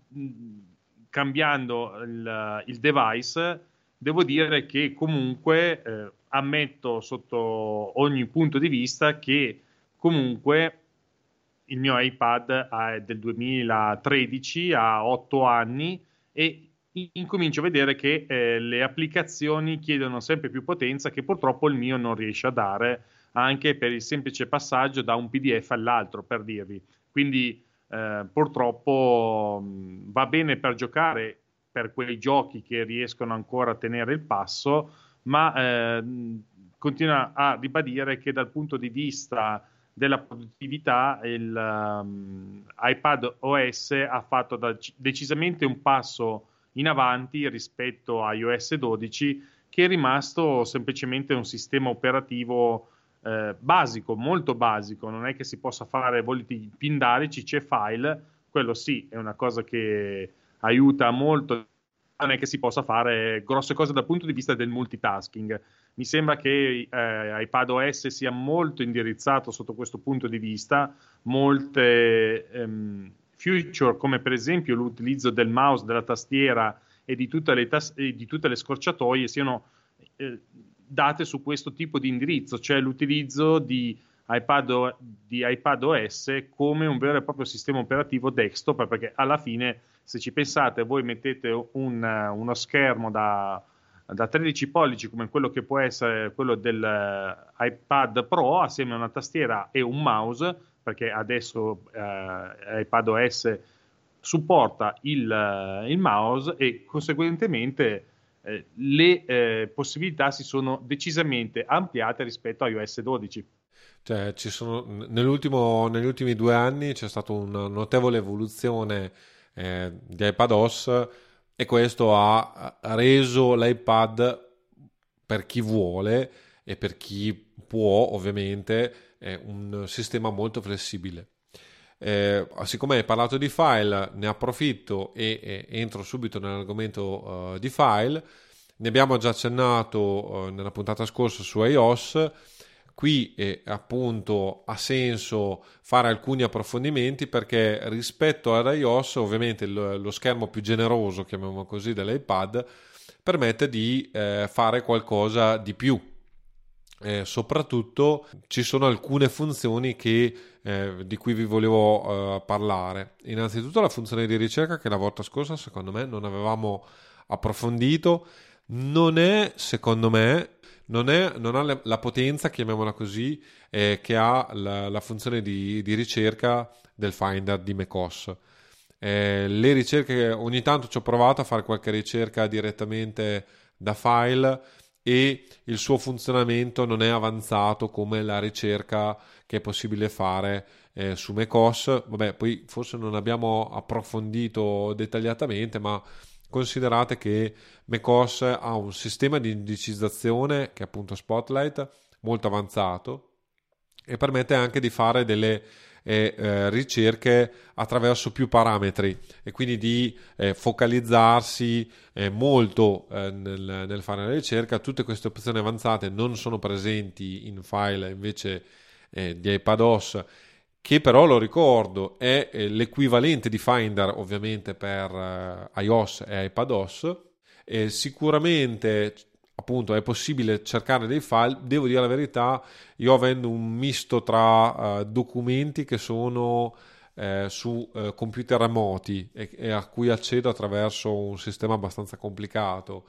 cambiando il, il device devo dire che comunque eh, ammetto sotto ogni punto di vista che comunque il mio iPad è del 2013, ha 8 anni e incomincio a vedere che eh, le applicazioni chiedono sempre più potenza che purtroppo il mio non riesce a dare anche per il semplice passaggio da un PDF all'altro, per dirvi. Quindi eh, purtroppo mh, va bene per giocare per quei giochi che riescono ancora a tenere il passo, ma eh, continua a ribadire che dal punto di vista della produttività, il um, iPad OS ha fatto da, decisamente un passo in avanti rispetto a iOS 12, che è rimasto semplicemente un sistema operativo eh, basico, molto basico. Non è che si possa fare voliti pindarici, c'è file, quello sì, è una cosa che aiuta molto non è che si possa fare grosse cose dal punto di vista del multitasking. Mi sembra che eh, iPadOS sia molto indirizzato sotto questo punto di vista, molte ehm, feature come per esempio l'utilizzo del mouse, della tastiera e di tutte le, tas- di tutte le scorciatoie siano eh, date su questo tipo di indirizzo, cioè l'utilizzo di iPad, di iPadOS come un vero e proprio sistema operativo desktop, perché alla fine se ci pensate, voi mettete un, uno schermo da, da 13 pollici come quello che può essere quello dell'iPad Pro assieme a una tastiera e un mouse, perché adesso eh, iPad OS supporta il, il, mouse e conseguentemente eh, le eh, possibilità si sono decisamente ampliate rispetto a iOS 12. Cioè, sono, negli ultimi due anni c'è stata una notevole evoluzione eh, di iPadOS e questo ha reso l'iPad per chi vuole e per chi può ovviamente un sistema molto flessibile. Eh, siccome hai parlato di file, ne approfitto e, e entro subito nell'argomento uh, di file. Ne abbiamo già accennato uh, nella puntata scorsa su iOS Qui eh, appunto ha senso fare alcuni approfondimenti perché rispetto ad iOS ovviamente lo, lo schermo più generoso, chiamiamolo così, dell'iPad permette di eh, fare qualcosa di più. Eh, soprattutto ci sono alcune funzioni che, eh, di cui vi volevo eh, parlare. Innanzitutto la funzione di ricerca che la volta scorsa secondo me non avevamo approfondito. Non è secondo me non, è, non ha la potenza, chiamiamola così, eh, che ha la, la funzione di, di, ricerca del Finder di macOS. Eh, le ricerche, ogni tanto ci ho provato a fare qualche ricerca direttamente da file e il suo funzionamento non è avanzato come la ricerca che è possibile fare eh, su macOS. Vabbè, poi forse non abbiamo approfondito dettagliatamente, ma Considerate che macOS ha un sistema di indicizzazione che è appunto Spotlight molto avanzato e permette anche di fare delle eh, eh, ricerche attraverso più parametri e quindi di eh, focalizzarsi eh, molto eh, nel, nel, fare la ricerca. Tutte queste opzioni avanzate non sono presenti in file invece eh, di iPadOS che però lo ricordo è l'equivalente di Finder ovviamente per uh, iOS e iPadOS e sicuramente appunto è possibile cercare dei file. Devo dire la verità io avendo un misto tra uh, documenti che sono eh, su eh, computer remoti e, e, a cui accedo attraverso un sistema abbastanza complicato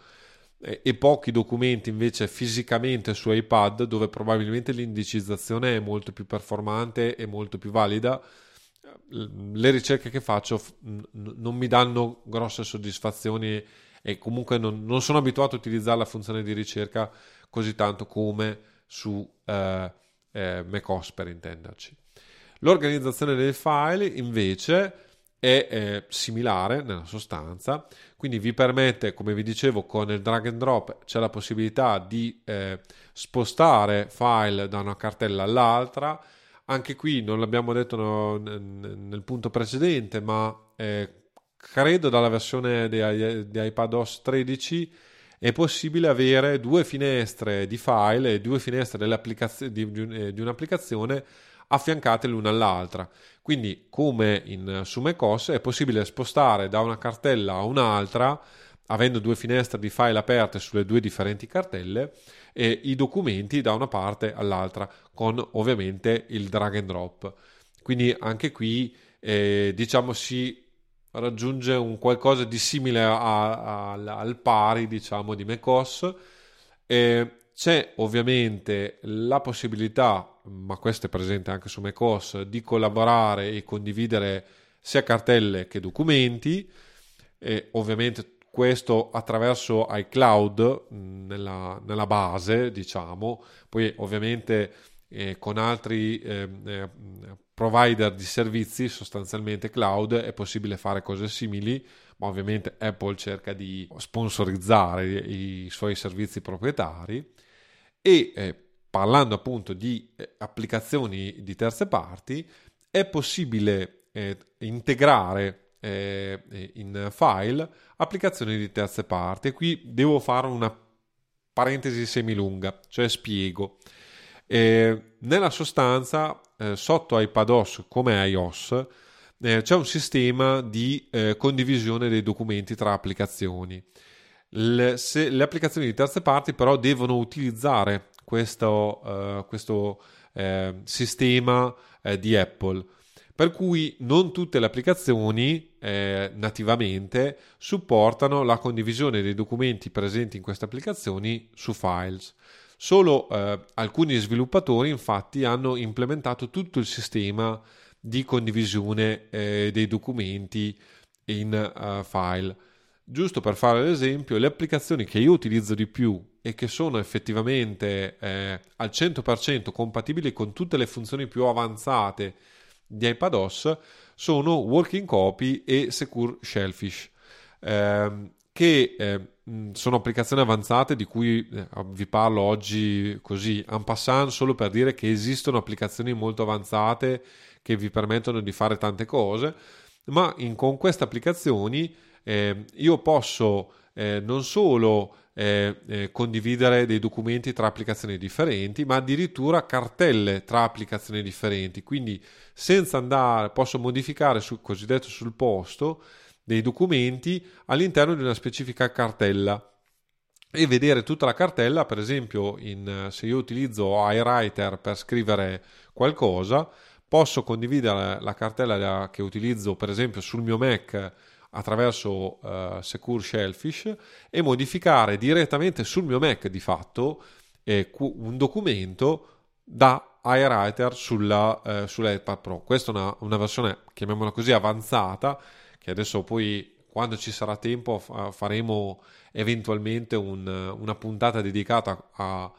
e pochi documenti invece fisicamente su iPad dove probabilmente l'indicizzazione è molto più performante e molto più valida le ricerche che faccio non mi danno grosse soddisfazioni e comunque non, non, sono abituato a utilizzare la funzione di ricerca così tanto come su eh, eh, macOS per intenderci. L'organizzazione dei file invece è eh, similare nella sostanza, quindi vi permette, come vi dicevo, con il drag and drop c'è la possibilità di eh, spostare file da una cartella all'altra. Anche qui non l'abbiamo detto no, nel punto precedente, ma eh, credo dalla versione di, di iPadOS 13 è possibile avere due finestre di file e due finestre di, di, di un'applicazione affiancate l'una all'altra. Quindi, come in, su macOS, è possibile spostare da una cartella a un'altra, avendo due finestre di file aperte sulle due differenti cartelle, e i documenti da una parte all'altra, con ovviamente il drag and drop. Quindi anche qui, eh, diciamo, si raggiunge un qualcosa di simile a, a, al pari, diciamo, di macOS. Eh, c'è ovviamente la possibilità, ma questo è presente anche su macOS, di collaborare e condividere sia cartelle che documenti, e ovviamente questo attraverso iCloud nella, nella base, diciamo, poi ovviamente eh, con altri eh, eh, provider di servizi, sostanzialmente cloud, è possibile fare cose simili, ma ovviamente Apple cerca di sponsorizzare i, i suoi servizi proprietari. E eh, parlando appunto di eh, applicazioni di terze parti, è possibile eh, integrare eh, in file applicazioni di terze parti. Qui devo fare una parentesi semilunga, cioè spiego. Eh, nella sostanza, eh, sotto iPadOS come iOS, eh, c'è un sistema di condivisione dei documenti tra applicazioni. Le, se, le applicazioni di terze parti però devono utilizzare questo, uh, questo uh, sistema uh, di Apple. Per cui non tutte le applicazioni eh, nativamente supportano la condivisione dei documenti presenti in queste applicazioni su files. Solo eh, alcuni sviluppatori infatti hanno implementato tutto il sistema di condivisione eh, dei documenti in file. Giusto per fare l'esempio, le applicazioni che io utilizzo di più e che sono effettivamente eh, al 100% compatibili con tutte le funzioni più avanzate di iPadOS sono Working Copy e Secure Shellfish, ehm, che eh, sono applicazioni avanzate di cui eh, vi parlo oggi così en passant solo per dire che esistono applicazioni molto avanzate che vi permettono di fare tante cose, ma in, con queste applicazioni eh, io posso eh, non solo eh, eh, condividere dei documenti tra applicazioni differenti, ma addirittura cartelle tra applicazioni differenti. Quindi senza andare, posso modificare sul cosiddetto sul posto dei documenti all'interno di una specifica cartella e vedere tutta la cartella, per esempio, in, se io utilizzo iWriter per scrivere qualcosa, posso condividere la cartella che utilizzo, per esempio, sul mio Mac attraverso uh, Secure Shellfish e modificare direttamente sul mio Mac di fatto eh, un documento da iWriter sulla, uh, sull'iPad Pro. Questa è una, una, versione, chiamiamola così, avanzata, che adesso poi quando ci sarà tempo faremo eventualmente un, una puntata dedicata a,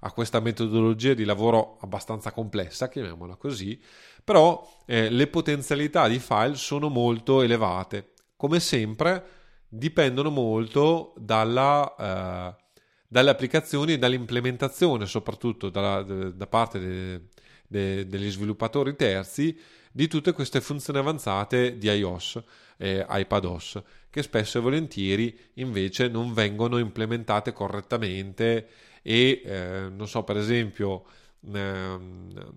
a, questa metodologia di lavoro abbastanza complessa, chiamiamola così, però eh, le potenzialità di file sono molto elevate come sempre, dipendono molto dalla, eh, dalle applicazioni e dall'implementazione, soprattutto dalla, da parte de, de, degli sviluppatori terzi, di tutte queste funzioni avanzate di iOS e iPadOS, che spesso e volentieri invece non vengono implementate correttamente e, eh, non so, per esempio, eh,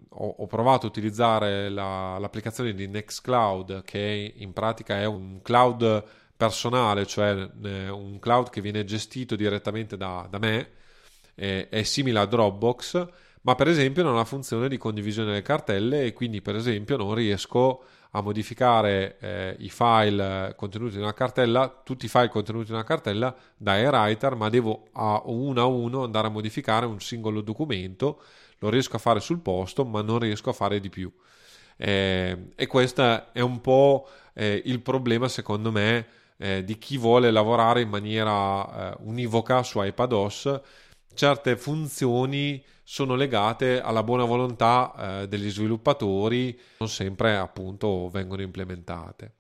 ho, ho, provato a utilizzare la, l'applicazione di Nextcloud che in pratica è un cloud personale, cioè eh, un cloud che viene gestito direttamente da, da me, eh, è simile a Dropbox, ma per esempio non ha funzione di condivisione delle cartelle e quindi per esempio non riesco a modificare eh, i file contenuti in una cartella, tutti i file contenuti in una cartella da iWriter, ma devo a uno a uno andare a modificare un singolo documento lo riesco a fare sul posto, ma non riesco a fare di più. Eh, e questo è un po' eh, il problema, secondo me, eh, di chi vuole lavorare in maniera eh, univoca su iPadOS. Certe funzioni sono legate alla buona volontà eh, degli sviluppatori, non sempre appunto vengono implementate.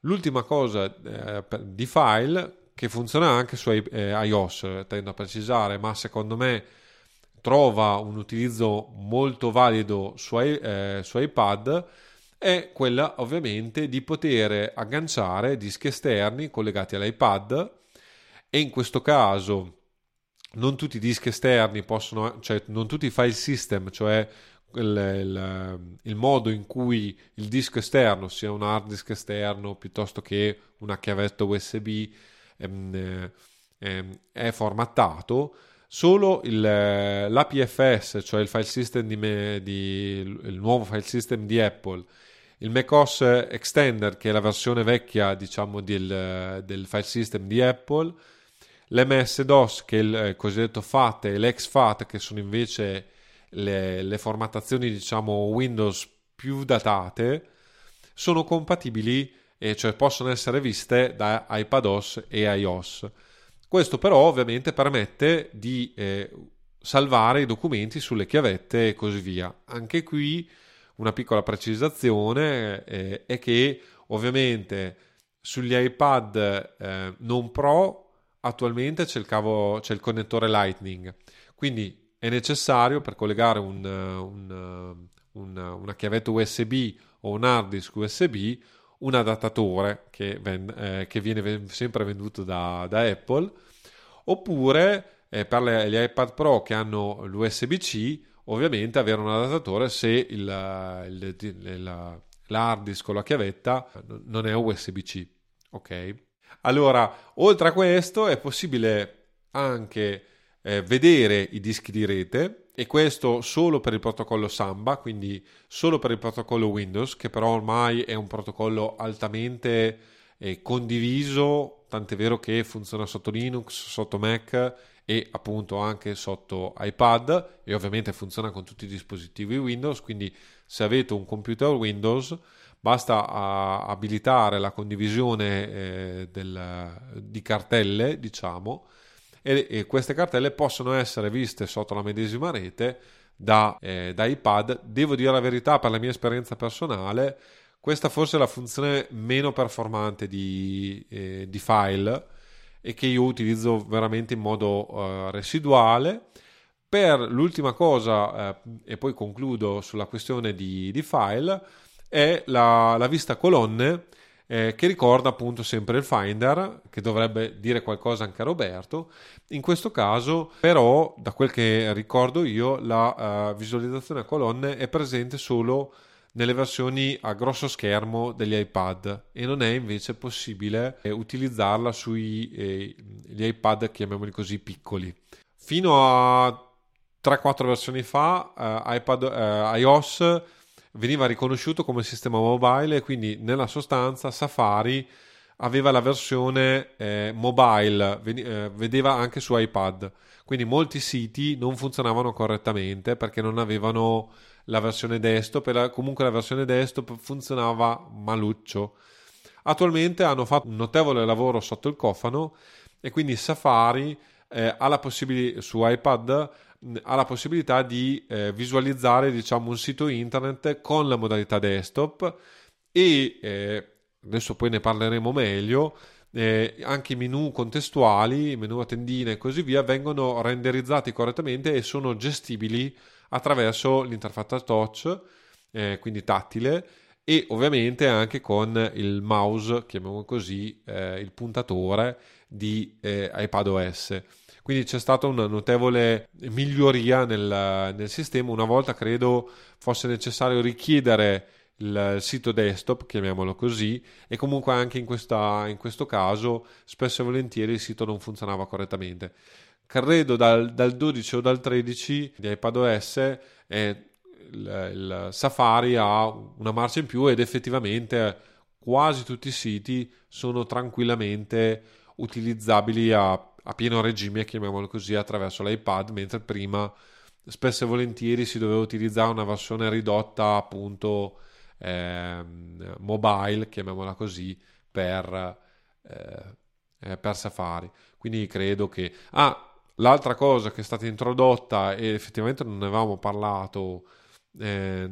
L'ultima cosa eh, di file che funziona anche su iOS, tendo a precisare, ma secondo me trova un utilizzo molto valido su, eh, su iPad è quella ovviamente di poter agganciare dischi esterni collegati all'iPad e in questo caso non tutti i dischi esterni possono, cioè non tutti i file system, cioè il, il, il, modo in cui il disco esterno, sia un hard disk esterno piuttosto che una chiavetta USB, ehm, ehm, è formattato, Solo il, eh, l'APFS, cioè il file system di, me, di, il nuovo file system di Apple, il macOS Extender, che è la versione vecchia, diciamo, del, del file system di Apple, l'MS-DOS, che è il eh, cosiddetto FAT, e l'XFAT, che sono invece le, le formattazioni, diciamo, Windows più datate, sono compatibili, e cioè possono essere viste da iPadOS e iOS. Questo però ovviamente permette di eh, salvare i documenti sulle chiavette e così via. Anche qui una piccola precisazione eh, è che ovviamente sugli iPad eh, non Pro attualmente c'è il, cavo, c'è il connettore Lightning, quindi è necessario per collegare un, un, un, una chiavetta USB o un hard disk USB un adattatore che, ven- eh, che viene ven- sempre venduto da, da Apple oppure eh, per le, gli iPad Pro che hanno l'USB-C ovviamente avere un adattatore se il, il, il, l'hard disk con la chiavetta non è USB-C ok? Allora oltre a questo è possibile anche eh, vedere i dischi di rete e questo solo per il protocollo Samba, quindi solo per il protocollo Windows, che però ormai è un protocollo altamente eh, condiviso, tant'è vero che funziona sotto Linux, sotto Mac e appunto anche sotto iPad e ovviamente funziona con tutti i dispositivi Windows, quindi se avete un computer Windows basta abilitare la condivisione eh, del, di cartelle, diciamo, e, e, queste cartelle possono essere viste sotto la medesima rete da, eh, da iPad. Devo dire la verità, per la mia esperienza personale, questa forse è la funzione meno performante di, eh, di file e che io utilizzo veramente in modo uh, residuale. Per l'ultima cosa, eh, e poi concludo sulla questione di, di file, è la, la vista colonne eh, che ricorda appunto sempre il Finder, che dovrebbe dire qualcosa anche a Roberto. In questo caso, però, da quel che ricordo io, la uh, visualizzazione a colonne è presente solo nelle versioni a grosso schermo degli iPad e non è invece possibile eh, utilizzarla sugli eh, iPad, chiamiamoli così, piccoli. Fino a 3-4 versioni fa, eh, iPad, eh, iOS veniva riconosciuto come sistema mobile e quindi nella sostanza Safari aveva la versione eh, mobile, ven- eh, vedeva anche su iPad. Quindi molti siti non funzionavano correttamente perché non avevano la versione desktop e la, comunque la versione desktop funzionava maluccio. Attualmente hanno fatto un notevole lavoro sotto il cofano e quindi Safari eh, ha la possibilità su iPad ha la possibilità di eh, visualizzare diciamo, un sito internet con la modalità desktop e eh, adesso poi ne parleremo meglio. Eh, anche i menu contestuali, i menu a tendine e così via vengono renderizzati correttamente e sono gestibili attraverso l'interfaccia touch, eh, quindi tattile, e ovviamente anche con il mouse, chiamiamolo così, eh, il puntatore di eh, iPadOS. Quindi c'è stata una notevole miglioria nel, nel sistema. Una volta credo fosse necessario richiedere il sito desktop, chiamiamolo così, e comunque anche in, questa, in, questo caso spesso e volentieri il sito non funzionava correttamente. Credo dal, dal 12 o dal 13 di iPadOS eh, il, il, Safari ha una marcia in più ed effettivamente quasi tutti i siti sono tranquillamente utilizzabili a a pieno regime, chiamiamolo così, attraverso l'iPad, mentre prima spesso e volentieri si doveva utilizzare una versione ridotta appunto eh, mobile, chiamiamola così, per, eh, eh, per Safari. Quindi credo che... Ah, l'altra cosa che è stata introdotta e effettivamente non ne avevamo parlato eh,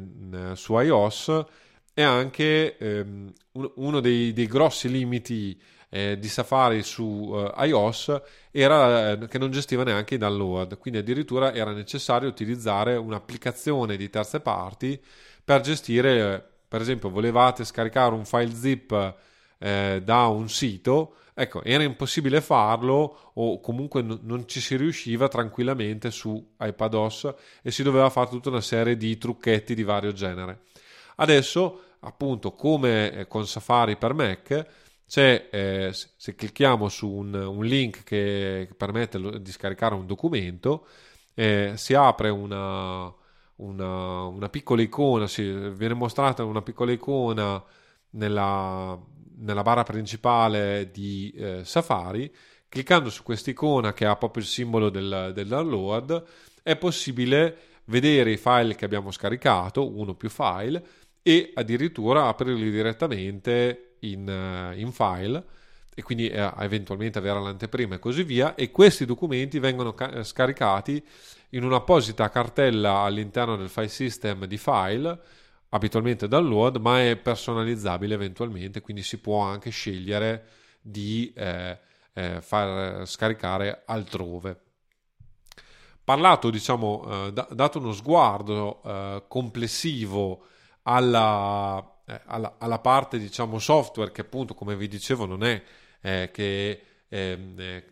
su iOS è anche ehm, uno dei, dei grossi limiti eh, di Safari su eh, iOS era eh, che non gestiva neanche i download, quindi addirittura era necessario utilizzare un'applicazione di terze parti per gestire, per esempio, volevate scaricare un file zip eh, da un sito, ecco, era impossibile farlo o comunque non ci si riusciva tranquillamente su iPadOS e si doveva fare tutta una serie di trucchetti di vario genere. Adesso, appunto, come eh, con Safari per Mac, c'è, eh, se clicchiamo su un, un link che, permette di scaricare un documento, eh, si apre una, una, una, piccola icona, si, viene mostrata una piccola icona nella, nella barra principale di eh, Safari. Cliccando su questa icona che ha proprio il simbolo del, del download, è possibile vedere i file che abbiamo scaricato, uno più file, e addirittura aprirli direttamente in, uh, in file e quindi eh, eventualmente avere l'anteprima e così via e questi documenti vengono ca- scaricati in un'apposita cartella all'interno del file system di file abitualmente download ma è personalizzabile eventualmente quindi si può anche scegliere di eh, eh, far scaricare altrove. Parlato diciamo eh, da- dato uno sguardo eh, complessivo alla, eh, alla, alla, parte diciamo software che appunto come vi dicevo non è eh, che ehm, eh,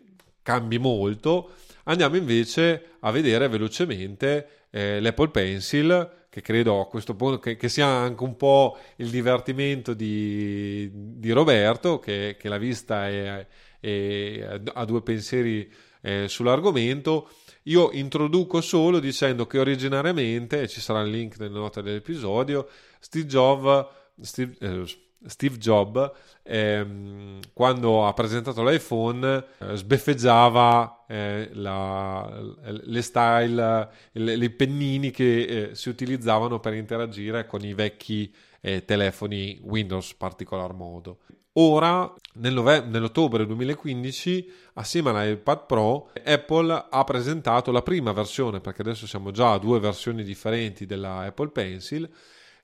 cambi molto, andiamo invece a vedere velocemente eh, l'Apple Pencil che credo a questo punto che, che, sia anche un po' il divertimento di, di Roberto che, che l'ha vista e, e ha due pensieri eh, sull'argomento. Io introduco solo dicendo che originariamente, e ci sarà il link nelle note dell'episodio, Steve Jobs, Steve, eh, Steve Jobs ehm, quando ha presentato l'iPhone eh, sbeffeggiava eh, la, le style, le, le pennini che eh, si utilizzavano per interagire con i vecchi eh, telefoni Windows in particolar modo. Ora, nell'ottobre 2015, assieme all'iPad Pro, Apple ha presentato la prima versione, perché adesso siamo già a due versioni differenti della Apple Pencil,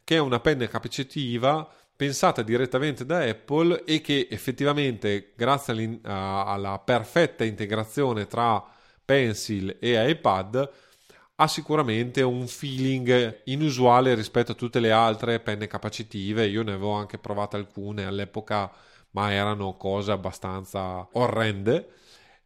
che è una penna capacitiva pensata direttamente da Apple e che effettivamente grazie alla perfetta integrazione tra Pencil e iPad ha sicuramente un feeling inusuale rispetto a tutte le altre penne capacitive. Io ne avevo anche provate alcune all'epoca, ma erano cose abbastanza orrende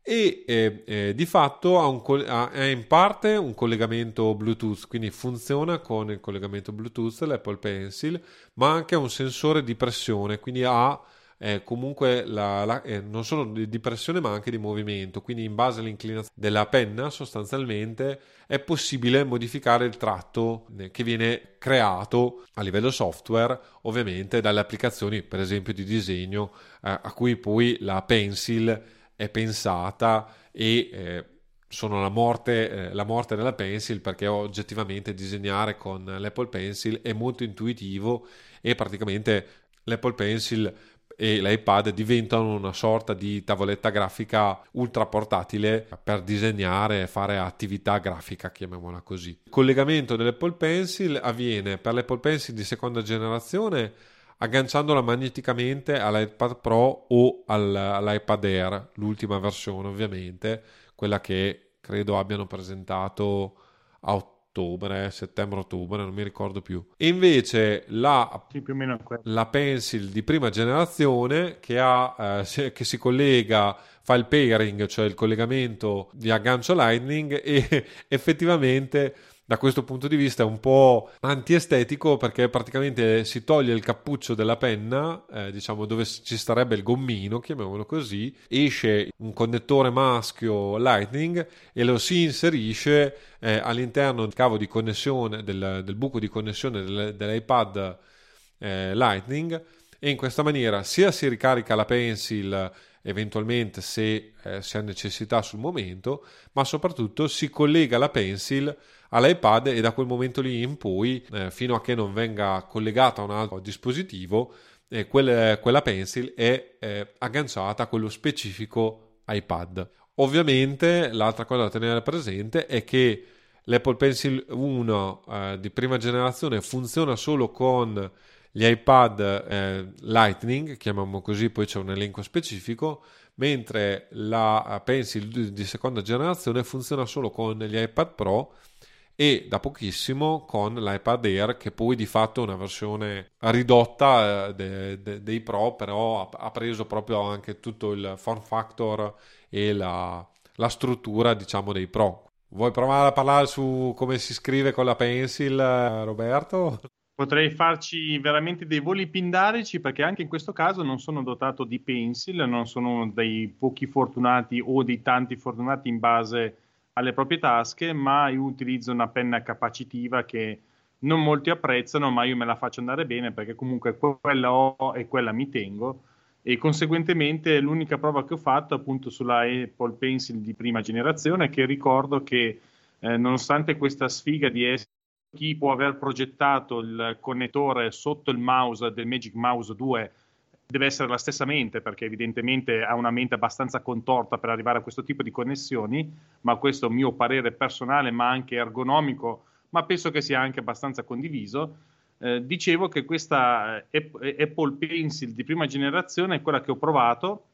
e eh, eh, di fatto ha, un, ha, in parte un collegamento Bluetooth, quindi funziona con il collegamento Bluetooth l'Apple Pencil, ma anche un sensore di pressione, quindi ha eh, comunque la, la, eh, non solo di, di, pressione ma anche di movimento, quindi in base all'inclinazione della penna sostanzialmente è possibile modificare il tratto eh, che viene creato a livello software, ovviamente dalle applicazioni per esempio di disegno eh, a cui poi la Pencil è pensata e eh, sono la morte, eh, la morte della Pencil perché oggettivamente disegnare con l'Apple Pencil è molto intuitivo e praticamente l'Apple Pencil e l'iPad diventano una sorta di tavoletta grafica ultra portatile per disegnare e fare attività grafica, chiamiamola così. Il collegamento dell'Apple Pencil avviene per l'Apple Pencil di seconda generazione agganciandola magneticamente all'iPad Pro o all'iPad Air, l'ultima versione ovviamente, quella che credo abbiano presentato a ottobre, settembre-ottobre, non mi ricordo più. E invece la, sì, la Pencil di prima generazione che, ha, eh, che si collega fa il pairing, cioè il collegamento di aggancio Lightning e [laughs] effettivamente da questo punto di vista è un po' antiestetico perché praticamente si toglie il cappuccio della penna, eh, diciamo dove ci starebbe il gommino, chiamiamolo così, esce un connettore maschio Lightning e lo si inserisce eh, all'interno del cavo di connessione, del, del buco di connessione del, dell'iPad eh, Lightning e in questa maniera sia si ricarica la pencil eventualmente se eh, si ha necessità sul momento, ma soprattutto si collega la pencil all'iPad e da quel momento lì in poi, eh, fino a che non venga collegata a un altro dispositivo, eh, quel, quella pencil è eh, agganciata a quello specifico iPad. Ovviamente l'altra cosa da tenere presente è che l'Apple Pencil 1 eh, di prima generazione funziona solo con gli iPad eh, Lightning, chiamiamo così, poi c'è un elenco specifico, mentre la Pencil di seconda generazione funziona solo con gli iPad Pro e da pochissimo con l'iPad Air che poi di fatto è una versione ridotta eh, de, de, dei Pro però ha, preso proprio anche tutto il form factor e la, la struttura diciamo dei Pro vuoi provare a parlare su come si scrive con la pencil eh, Roberto? Potrei farci veramente dei voli pindarici perché anche in questo caso non sono dotato di pencil, non sono dei pochi fortunati o dei tanti fortunati in base a alle proprie tasche, ma io utilizzo una penna capacitiva che non molti apprezzano, ma io me la faccio andare bene perché comunque quella ho e quella mi tengo. E conseguentemente l'unica prova che ho fatto appunto sulla Apple Pencil di prima generazione che ricordo che eh, nonostante questa sfiga di essere chi può aver progettato il connettore sotto il mouse del Magic Mouse 2 deve essere la stessa mente, perché evidentemente ha una mente abbastanza contorta per arrivare a questo tipo di connessioni, ma questo è un mio parere personale, ma anche ergonomico, ma penso che sia anche abbastanza condiviso. Eh, dicevo che questa eh, Apple Pencil di prima generazione è quella che ho provato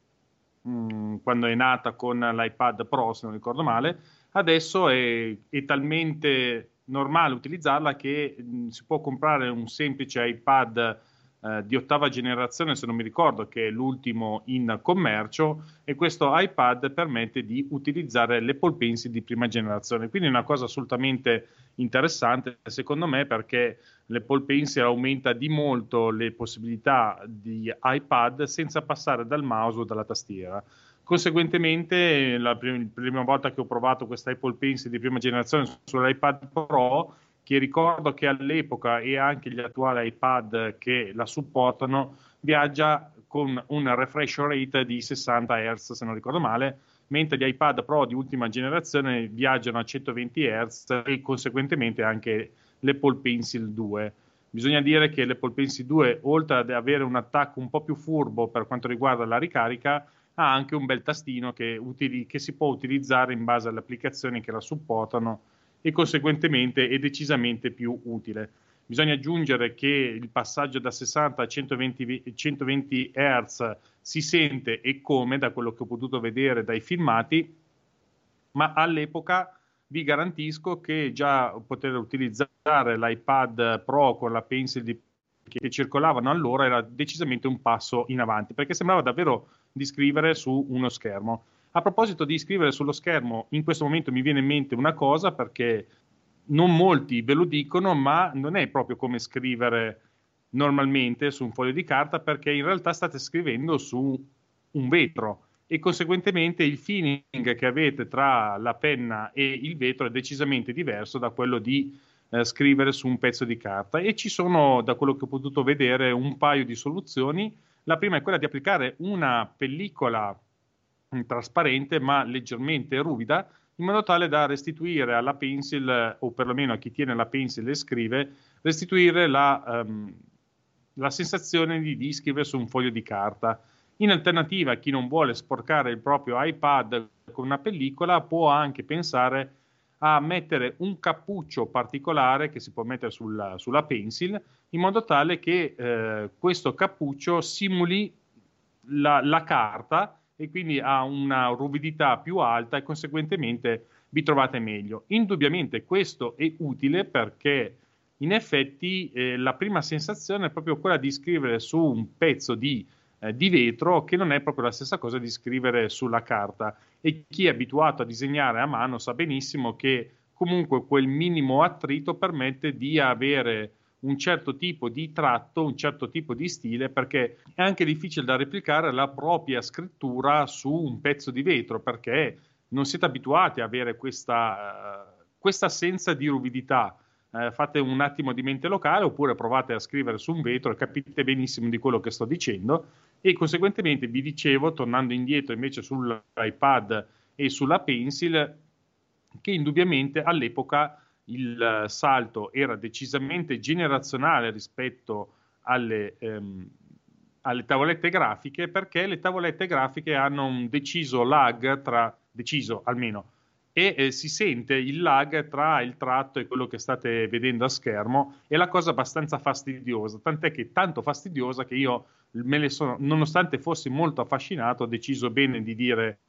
mh, mm, quando è nata con l'iPad Pro, se non ricordo male. Adesso è, è talmente normale utilizzarla che mh, mm, si può comprare un semplice iPad eh, di ottava generazione, se non mi ricordo, che è l'ultimo in commercio, e questo iPad permette di utilizzare l'Apple Pencil di prima generazione. Quindi è una cosa assolutamente interessante, secondo me, perché l'Apple Pencil aumenta di molto le possibilità di iPad senza passare dal mouse o dalla tastiera. Conseguentemente, la prim- prima volta che ho provato questa Apple Pencil di prima generazione sull'iPad Pro, che ricordo che all'epoca e anche gli attuali iPad che la supportano, viaggia con un refresh rate di 60 Hz, se non ricordo male, mentre gli iPad Pro di ultima generazione viaggiano a 120 Hz e conseguentemente anche l'Apple Pencil 2. Bisogna dire che l'Apple Pencil 2, oltre ad avere un attacco un po' più furbo per quanto riguarda la ricarica, ha anche un bel tastino che, utili- che si può utilizzare in base alle applicazioni che la supportano e conseguentemente è decisamente più utile. Bisogna aggiungere che il passaggio da 60 a 120, 120 Hz si sente e come da quello che ho potuto vedere dai filmati, ma all'epoca vi garantisco che già poter utilizzare l'iPad Pro con la Pencil di, che circolavano allora era decisamente un passo in avanti, perché sembrava davvero di scrivere su uno schermo. A proposito di scrivere sullo schermo, in questo momento mi viene in mente una cosa perché non molti ve lo dicono, ma non è proprio come scrivere normalmente su un foglio di carta perché in realtà state scrivendo su un vetro e conseguentemente il feeling che avete tra la penna e il vetro è decisamente diverso da quello di eh, scrivere su un pezzo di carta e ci sono da quello che ho potuto vedere un paio di soluzioni. La prima è quella di applicare una pellicola trasparente ma leggermente ruvida in modo tale da restituire alla pencil o perlomeno a chi tiene la pencil e scrive restituire la, um, la sensazione di, di scrivere su un foglio di carta. In alternativa chi non vuole sporcare il proprio iPad con una pellicola può anche pensare a mettere un cappuccio particolare che si può mettere sulla, sulla pencil in modo tale che eh, questo cappuccio simuli la, la carta e quindi ha una ruvidità più alta e conseguentemente vi trovate meglio. Indubbiamente questo è utile perché in effetti eh, la prima sensazione è proprio quella di scrivere su un pezzo di, eh, di, vetro che non è proprio la stessa cosa di scrivere sulla carta e chi è abituato a disegnare a mano sa benissimo che comunque quel minimo attrito permette di avere un certo tipo di tratto, un certo tipo di stile, perché è anche difficile da replicare la propria scrittura su un pezzo di vetro, perché non siete abituati a avere questa, uh, questa assenza di ruvidità. Uh, fate un attimo di mente locale oppure provate a scrivere su un vetro e capite benissimo di quello che sto dicendo e conseguentemente vi dicevo, tornando indietro invece sull'iPad e sulla pencil, che indubbiamente all'epoca il salto era decisamente generazionale rispetto alle, ehm, alle, tavolette grafiche perché le tavolette grafiche hanno un deciso lag tra, deciso almeno, e eh, si sente il lag tra il tratto e quello che state vedendo a schermo è la cosa abbastanza fastidiosa, tant'è che tanto fastidiosa che io me le sono, nonostante fossi molto affascinato, ho deciso bene di dire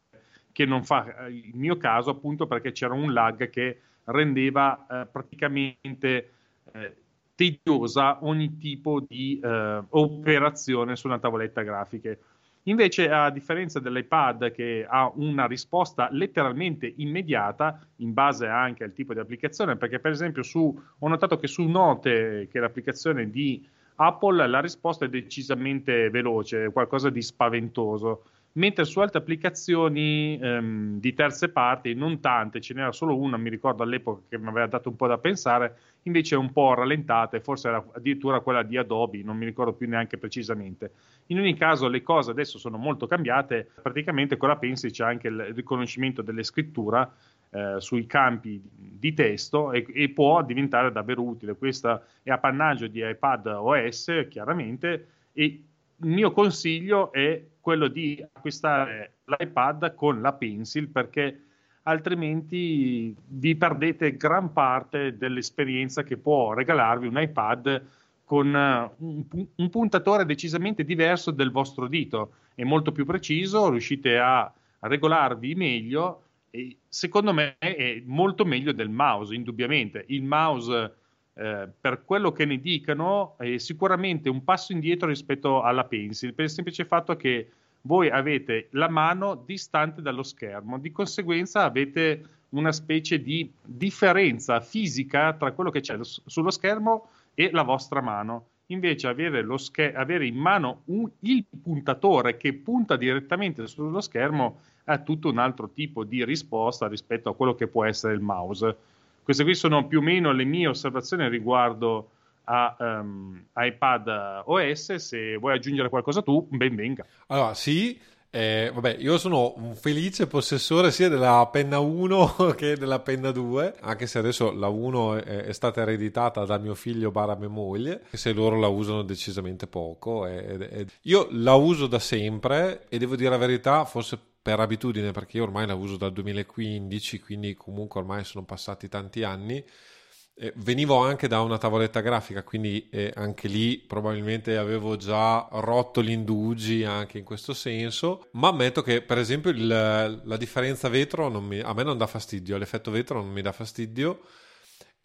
che non fa eh, il mio caso appunto perché c'era un lag che rendeva eh, praticamente eh, tediosa ogni tipo di eh, operazione su una tavoletta grafica. Invece, a differenza dell'iPad che ha una risposta letteralmente immediata in base anche al tipo di applicazione, perché per esempio su, ho notato che su Note, che è l'applicazione di Apple, la risposta è decisamente veloce, qualcosa di spaventoso mentre su altre applicazioni ehm, di terze parti, non tante, ce n'era solo una, mi ricordo all'epoca che mi aveva dato un po' da pensare, invece è un po' rallentata e forse era addirittura quella di Adobe, non mi ricordo più neanche precisamente. In ogni caso le cose adesso sono molto cambiate, praticamente con la Pencil c'è anche il riconoscimento delle scritture eh, sui campi di testo e, e, può diventare davvero utile. Questo è appannaggio di iPad OS, chiaramente, e il mio consiglio è quello di acquistare l'iPad con la Pencil perché altrimenti vi perdete gran parte dell'esperienza che può regalarvi un iPad con eh, un, un, puntatore decisamente diverso del vostro dito, è molto più preciso, riuscite a regolarvi meglio e secondo me è molto meglio del mouse, indubbiamente. Il mouse, eh, per quello che ne dicano, è sicuramente un passo indietro rispetto alla pencil, per il semplice fatto che voi avete la mano distante dallo schermo, di conseguenza avete una specie di differenza fisica tra quello che c'è sullo schermo e la vostra mano. Invece avere, scher- avere in mano un, il puntatore che punta direttamente sullo schermo ha tutto un altro tipo di risposta rispetto a quello che può essere il mouse. Queste qui sono più o meno le mie osservazioni riguardo a um, iPad OS. Se vuoi aggiungere qualcosa tu, ben venga. Allora, sì, eh, vabbè, io sono un felice possessore sia della penna 1 [laughs] che della penna 2, anche se adesso la 1 è, è stata ereditata da mio figlio barra mia moglie, se loro la usano decisamente poco. E, e, io la uso da sempre e devo dire la verità, forse per abitudine, perché io ormai la uso dal 2015, quindi comunque ormai sono passati tanti anni eh, venivo anche da una tavoletta grafica, quindi eh, anche lì probabilmente avevo già rotto gli indugi anche in questo senso, ma ammetto che per esempio il, la differenza vetro mi, a me non dà fastidio, l'effetto vetro non mi dà fastidio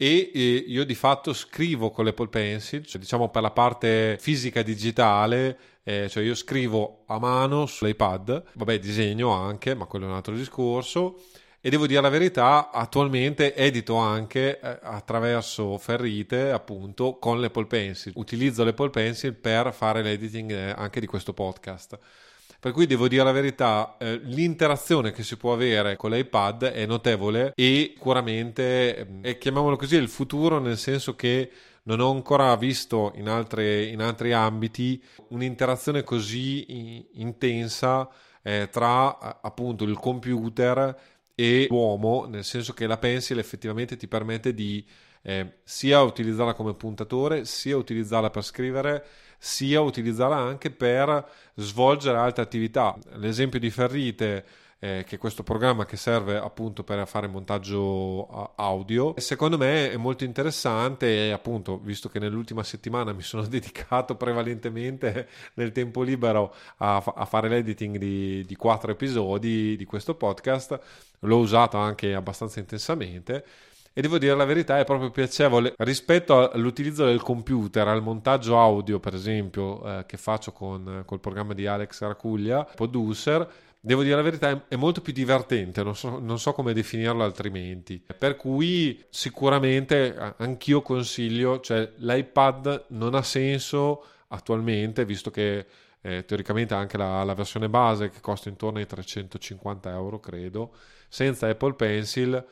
e io di fatto scrivo con l'Apple Pencil, cioè diciamo per la parte fisica digitale, eh, cioè io scrivo a mano sull'iPad, vabbè disegno anche, ma quello è un altro discorso e devo dire la verità, attualmente edito anche eh, attraverso Ferrite, appunto, con l'Apple Pencil. Utilizzo l'Apple Pencil per fare l'editing eh, anche di questo podcast. Per cui devo dire la verità, eh, l'interazione che si può avere con l'iPad è notevole e sicuramente, eh, chiamiamolo così, è il futuro nel senso che non ho ancora visto in, altre, in altri ambiti un'interazione così intensa eh, tra appunto il computer e l'uomo, nel senso che la pencil effettivamente ti permette di eh, sia utilizzarla come puntatore, sia utilizzarla per scrivere, sia utilizzarla anche per svolgere altre attività. L'esempio di Ferrite eh, che questo programma che serve appunto per fare montaggio audio. Secondo me è molto interessante e appunto, visto che nell'ultima settimana mi sono [laughs] dedicato prevalentemente nel tempo libero a, a fare l'editing di, di quattro episodi di questo podcast, l'ho usato anche abbastanza intensamente e devo dire la verità è proprio piacevole rispetto all'utilizzo del computer, al montaggio audio per esempio eh, che faccio con col programma di Alex Racuglia, Producer devo dire la verità, è molto più divertente, non so, non so, come definirlo altrimenti. Per cui sicuramente anch'io consiglio, cioè l'iPad non ha senso attualmente, visto che eh, teoricamente anche la, la, versione base che costa intorno ai 350 euro, credo, senza Apple Pencil.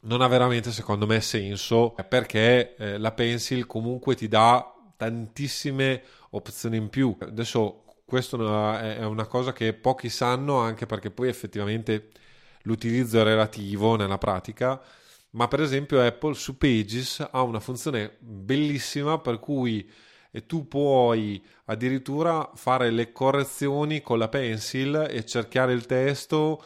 Non ha veramente, secondo me, senso perché eh, la Pencil comunque ti dà tantissime opzioni in più. Adesso questo è una cosa che pochi sanno anche perché poi effettivamente l'utilizzo è relativo nella pratica, ma per esempio Apple su Pages ha una funzione bellissima per cui tu puoi addirittura fare le correzioni con la pencil e cerchiare il testo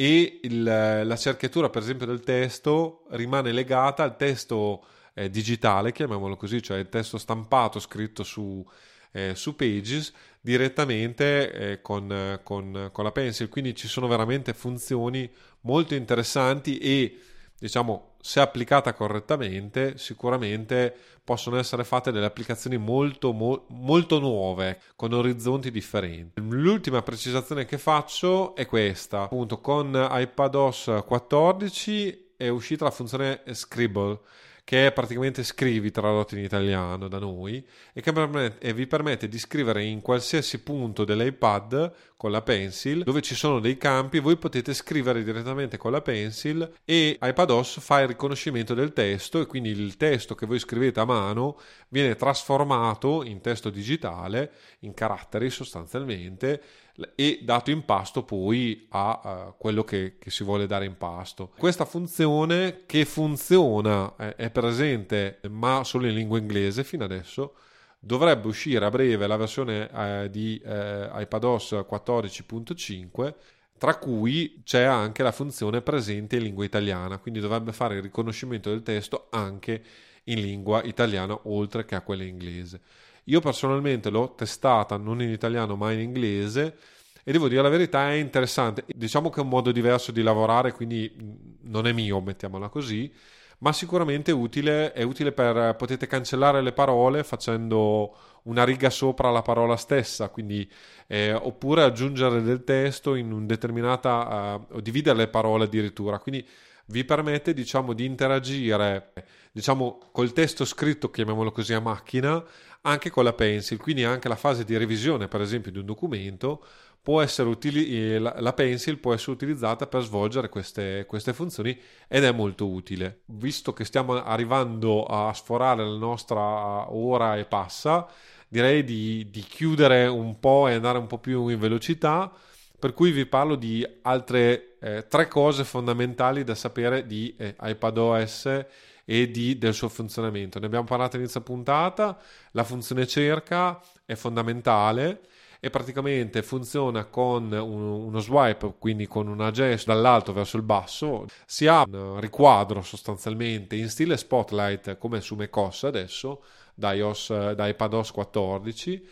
e il, la cerchiatura per esempio del testo rimane legata al testo eh, digitale, chiamiamolo così, cioè il testo stampato scritto su, eh, su Pages direttamente eh, con, con, con la pencil. Quindi ci sono veramente funzioni molto interessanti e diciamo se applicata correttamente sicuramente possono essere fatte delle applicazioni molto mo- molto nuove con orizzonti differenti. L'ultima precisazione che faccio è questa. Appunto con iPadOS 14 è uscita la funzione Scribble che è praticamente scrivi tradotto in italiano da noi e che permette, e vi permette di scrivere in qualsiasi punto dell'iPad con la pencil dove ci sono dei campi voi potete scrivere direttamente con la pencil e iPadOS fa il riconoscimento del testo e quindi il testo che voi scrivete a mano viene trasformato in testo digitale in caratteri sostanzialmente e dato in pasto poi a uh, quello che, che, si vuole dare in pasto. Questa funzione che funziona, eh, è presente ma solo in lingua inglese fino adesso, dovrebbe uscire a breve la versione eh, di eh, iPadOS 14.5 tra cui c'è anche la funzione presente in lingua italiana, quindi dovrebbe fare il riconoscimento del testo anche in lingua italiana oltre che a quella inglese. Io personalmente l'ho testata non in italiano ma in inglese e devo dire la verità è interessante. Diciamo che è un modo diverso di lavorare, quindi non è mio, mettiamola così, ma sicuramente utile, è utile per potete cancellare le parole facendo una riga sopra la parola stessa, quindi, eh, oppure aggiungere del testo in un determinata uh, o dividere le parole addirittura. Quindi vi permette diciamo di interagire diciamo col testo scritto chiamiamolo così a macchina anche con la pencil quindi anche la fase di revisione per esempio di un documento può essere utili- eh, la pencil può essere utilizzata per svolgere queste, queste funzioni ed è molto utile. Visto che stiamo arrivando a sforare la nostra ora e passa, direi di, di chiudere un po' e andare un po' più in velocità, per cui vi parlo di altre eh, tre cose fondamentali da sapere di eh, iPadOS e di, del suo funzionamento. Ne abbiamo parlato all'inizio puntata, la funzione cerca è fondamentale e praticamente funziona con un, uno swipe, quindi con una gesto dall'alto verso il basso. Si ha un riquadro sostanzialmente in stile Spotlight come su macOS adesso, da, iOS, da iPadOS 14,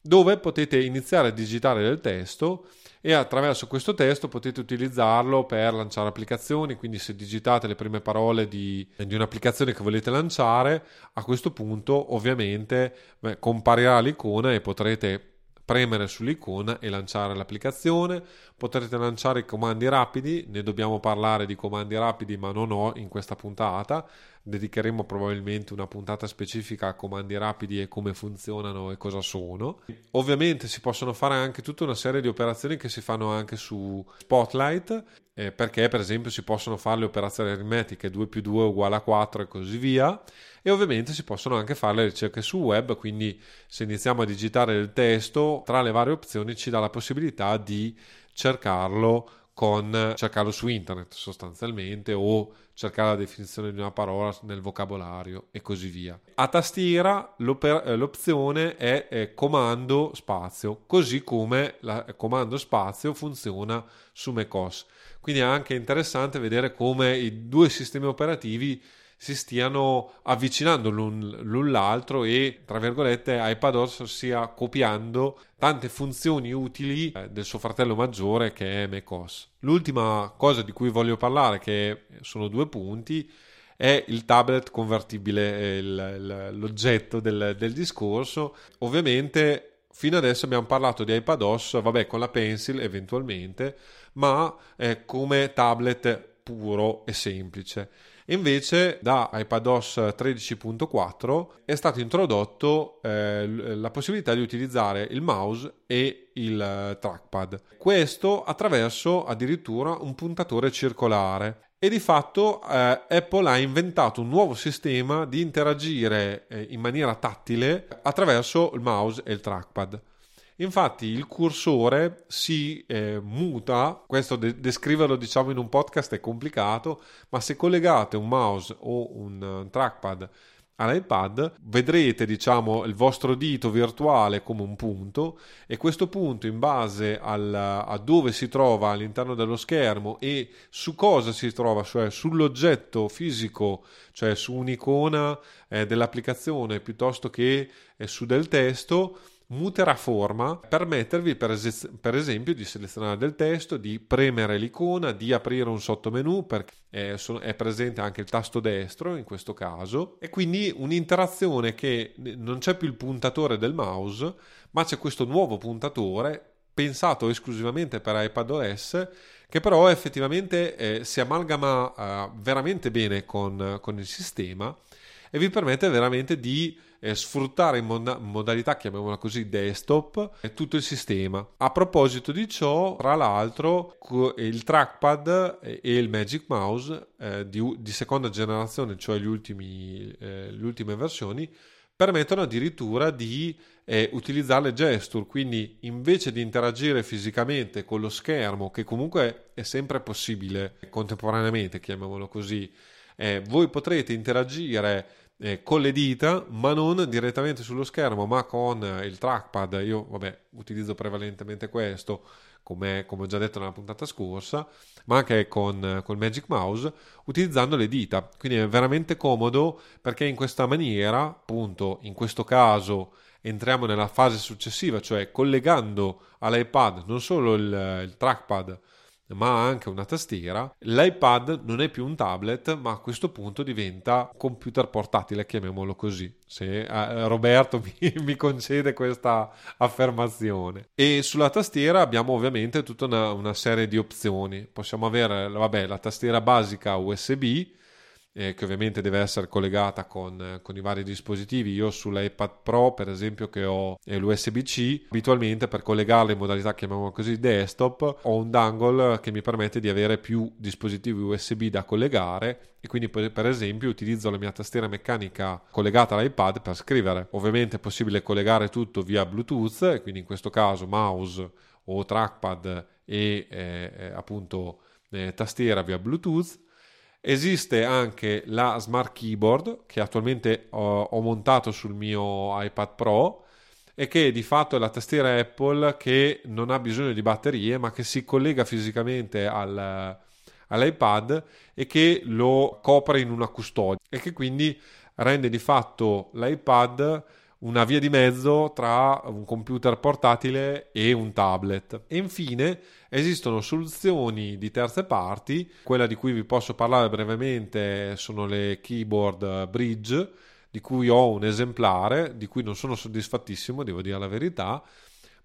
dove potete iniziare a digitare del testo e attraverso questo testo potete utilizzarlo per lanciare applicazioni, quindi se digitate le prime parole di, di un'applicazione che volete lanciare, a questo punto ovviamente beh, comparirà l'icona e potrete premere sull'icona e lanciare l'applicazione. Potrete lanciare i comandi rapidi, ne dobbiamo parlare di comandi rapidi, ma non ho in questa puntata. Dedicheremo probabilmente una puntata specifica a comandi rapidi e come funzionano e cosa sono. Ovviamente si possono fare anche tutta una serie di operazioni che si fanno anche su Spotlight, eh, perché per esempio si possono fare le operazioni aritmetiche 2 più 2 uguale a 4 e così via e ovviamente si possono anche fare le ricerche su web, quindi se iniziamo a digitare il testo, tra le varie opzioni ci dà la possibilità di cercarlo con cercarlo su internet sostanzialmente o cercare la definizione di una parola nel vocabolario e così via. A tastiera eh, l'opzione è, è comando spazio, così come il comando spazio funziona su macOS. Quindi è anche interessante vedere come i due sistemi operativi si stiano avvicinando l'un, l'un l'altro e, tra virgolette, iPadOS stia copiando tante funzioni utili eh, del suo fratello maggiore che è macOS. L'ultima cosa di cui voglio parlare, che sono due punti, è il tablet convertibile, il, l'oggetto del, del discorso. Ovviamente fino adesso abbiamo parlato di iPadOS, vabbè, con la Pencil eventualmente, ma eh, come tablet puro e semplice. Invece da iPadOS 13.4 è stato introdotto eh, la possibilità di utilizzare il mouse e il trackpad. Questo attraverso addirittura un puntatore circolare. E di fatto eh, Apple ha inventato un nuovo sistema di interagire eh, in maniera tattile attraverso il mouse e il trackpad. Infatti il cursore si eh, muta, questo de- descriverlo diciamo in un podcast è complicato, ma se collegate un mouse o un trackpad all'iPad vedrete diciamo il vostro dito virtuale come un punto e questo punto in base al, a dove si trova all'interno dello schermo e su cosa si trova cioè sull'oggetto fisico cioè su un'icona eh, dell'applicazione piuttosto che eh, su del testo muterà forma, permettervi per, es- per, esempio di selezionare del testo, di premere l'icona, di aprire un sottomenu perché è, è, presente anche il tasto destro in questo caso. E quindi un'interazione che non c'è più il puntatore del mouse ma c'è questo nuovo puntatore pensato esclusivamente per iPadOS che però effettivamente eh, si amalgama eh, veramente bene con, con il sistema e vi permette veramente di eh, sfruttare in mod- modalità, chiamiamola così, desktop, tutto il sistema. A proposito di ciò, tra l'altro, il trackpad e il Magic Mouse eh, di, di, seconda generazione, cioè ultimi, eh, le ultime versioni, permettono addirittura di eh, utilizzare le gesture, quindi invece di interagire fisicamente con lo schermo, che comunque è sempre possibile contemporaneamente, chiamiamolo così, eh, voi potrete interagire eh, con le dita, ma non direttamente sullo schermo, ma con il trackpad. Io, vabbè, utilizzo prevalentemente questo, come, ho già detto nella puntata scorsa, ma anche con, con Magic Mouse, utilizzando le dita. Quindi è veramente comodo perché in questa maniera, appunto, in questo caso entriamo nella fase successiva, cioè collegando all'iPad non solo il, il trackpad, ma anche una tastiera, l'iPad non è più un tablet, ma a questo punto diventa computer portatile, chiamiamolo così, se eh, Roberto [laughs] mi, mi, concede questa affermazione. E sulla tastiera abbiamo ovviamente tutta una, una serie di opzioni. Possiamo avere, vabbè, la tastiera basica USB, eh, che ovviamente deve essere collegata con, con, i vari dispositivi. Io sull'iPad Pro, per esempio, che ho l'USB-C, abitualmente per collegarla in modalità, chiamiamola così, desktop, ho un dangle che mi permette di avere più dispositivi USB da collegare e quindi per, per esempio utilizzo la mia tastiera meccanica collegata all'iPad per scrivere. Ovviamente è possibile collegare tutto via Bluetooth, e quindi in questo caso mouse o trackpad e eh, eh appunto eh, tastiera via Bluetooth Esiste anche la Smart Keyboard che attualmente ho, ho montato sul mio iPad Pro e che di fatto è la tastiera Apple che non ha bisogno di batterie ma che si collega fisicamente al, all'iPad e che lo copre in una custodia e che quindi rende di fatto l'iPad una via di mezzo tra un computer portatile e un tablet. E infine esistono soluzioni di terze parti, quella di cui vi posso parlare brevemente sono le keyboard bridge, di cui ho un esemplare, di cui non sono soddisfattissimo, devo dire la verità,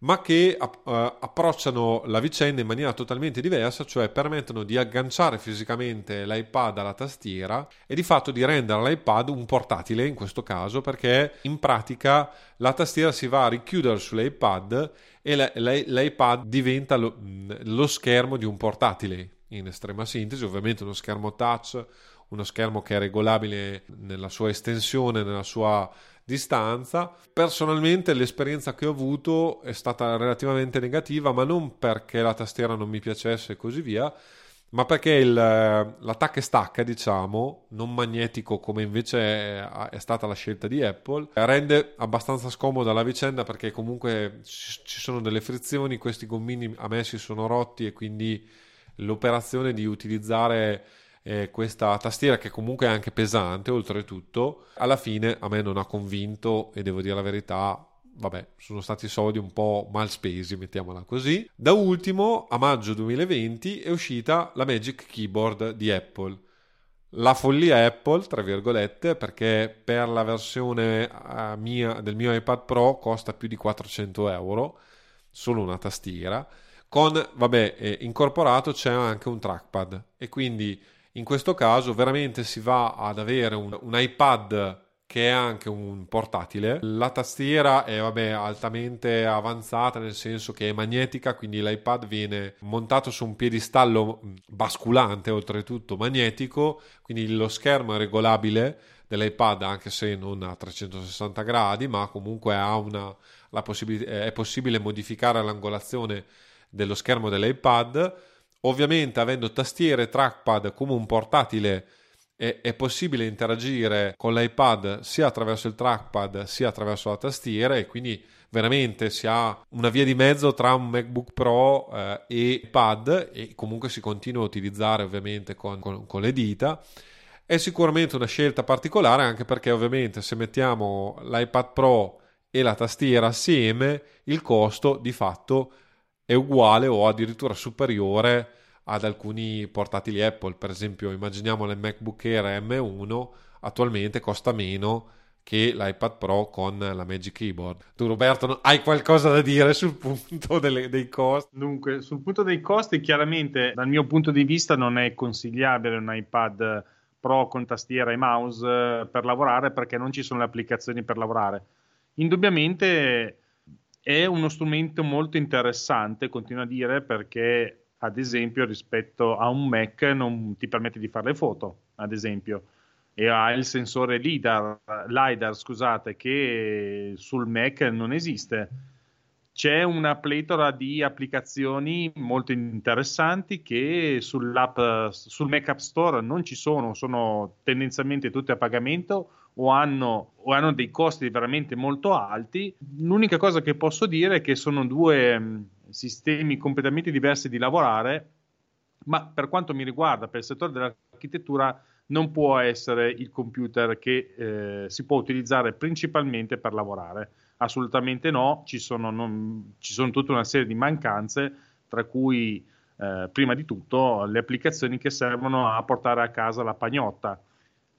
ma che uh, approcciano la vicenda in maniera totalmente diversa, cioè permettono di agganciare fisicamente l'iPad alla tastiera e di fatto di rendere l'iPad un portatile in questo caso, perché in pratica la tastiera si va a richiudere sull'iPad e l'iPad diventa lo, lo schermo di un portatile in estrema sintesi, ovviamente uno schermo touch, uno schermo che è regolabile nella sua estensione, nella sua distanza. Personalmente l'esperienza che ho avuto è stata relativamente negativa, ma non perché la tastiera non mi piacesse e così via, ma perché il, l'attacco e stacca, diciamo, non magnetico come invece è, è, stata la scelta di Apple, rende abbastanza scomoda la vicenda perché comunque ci sono delle frizioni, questi gommini a me si sono rotti e quindi l'operazione di utilizzare eh, questa tastiera che comunque è anche pesante oltretutto, alla fine a me non ha convinto e devo dire la verità, vabbè, sono stati soldi un po' mal spesi, mettiamola così. Da ultimo, a maggio 2020 è uscita la Magic Keyboard di Apple. La follia Apple, tra virgolette, perché per la versione uh, mia, del mio iPad Pro costa più di 400 euro, solo una tastiera. Con, vabbè, eh, incorporato c'è anche un trackpad e quindi in questo caso veramente si va ad avere un, un iPad che è anche un portatile. La tastiera è vabbè, altamente avanzata nel senso che è magnetica, quindi l'iPad viene montato su un piedistallo basculante, oltretutto magnetico, quindi lo schermo è regolabile dell'iPad anche se non a 360 gradi, ma comunque una, possib- è possibile modificare l'angolazione dello schermo dell'iPad Ovviamente avendo tastiere e trackpad come un portatile è, è, possibile interagire con l'iPad sia attraverso il trackpad sia attraverso la tastiera e quindi veramente si ha una via di mezzo tra un MacBook Pro eh, e iPad e comunque si continua a utilizzare ovviamente con, con, con le dita. È sicuramente una scelta particolare anche perché ovviamente se mettiamo l'iPad Pro e la tastiera assieme il costo di fatto è uguale o addirittura superiore ad alcuni portatili Apple. Per esempio, immaginiamo il MacBook Air M1 attualmente costa meno che l'iPad Pro con la Magic Keyboard. Tu Roberto hai qualcosa da dire sul punto delle, dei costi? Dunque, sul punto dei costi chiaramente dal mio punto di vista non è consigliabile un iPad Pro con tastiera e mouse eh, per lavorare perché non ci sono le applicazioni per lavorare. Indubbiamente è uno strumento molto interessante, continuo a dire, perché ad esempio rispetto a un Mac non ti permette di fare le foto, ad esempio, e ha il sensore LIDAR, LiDAR scusate, che sul Mac non esiste. c'è una pletora di applicazioni molto interessanti che sul Mac App Store non ci sono, sono tendenzialmente tutte a pagamento o hanno, o hanno dei costi veramente molto alti. L'unica cosa che posso dire è che sono due sistemi completamente diversi di lavorare, ma per quanto mi riguarda, per il settore dell'architettura, non può essere il computer che eh, si può utilizzare principalmente per lavorare. Assolutamente no, ci sono, non, ci sono tutta una serie di mancanze, tra cui eh, prima di tutto le applicazioni che servono a portare a casa la pagnotta.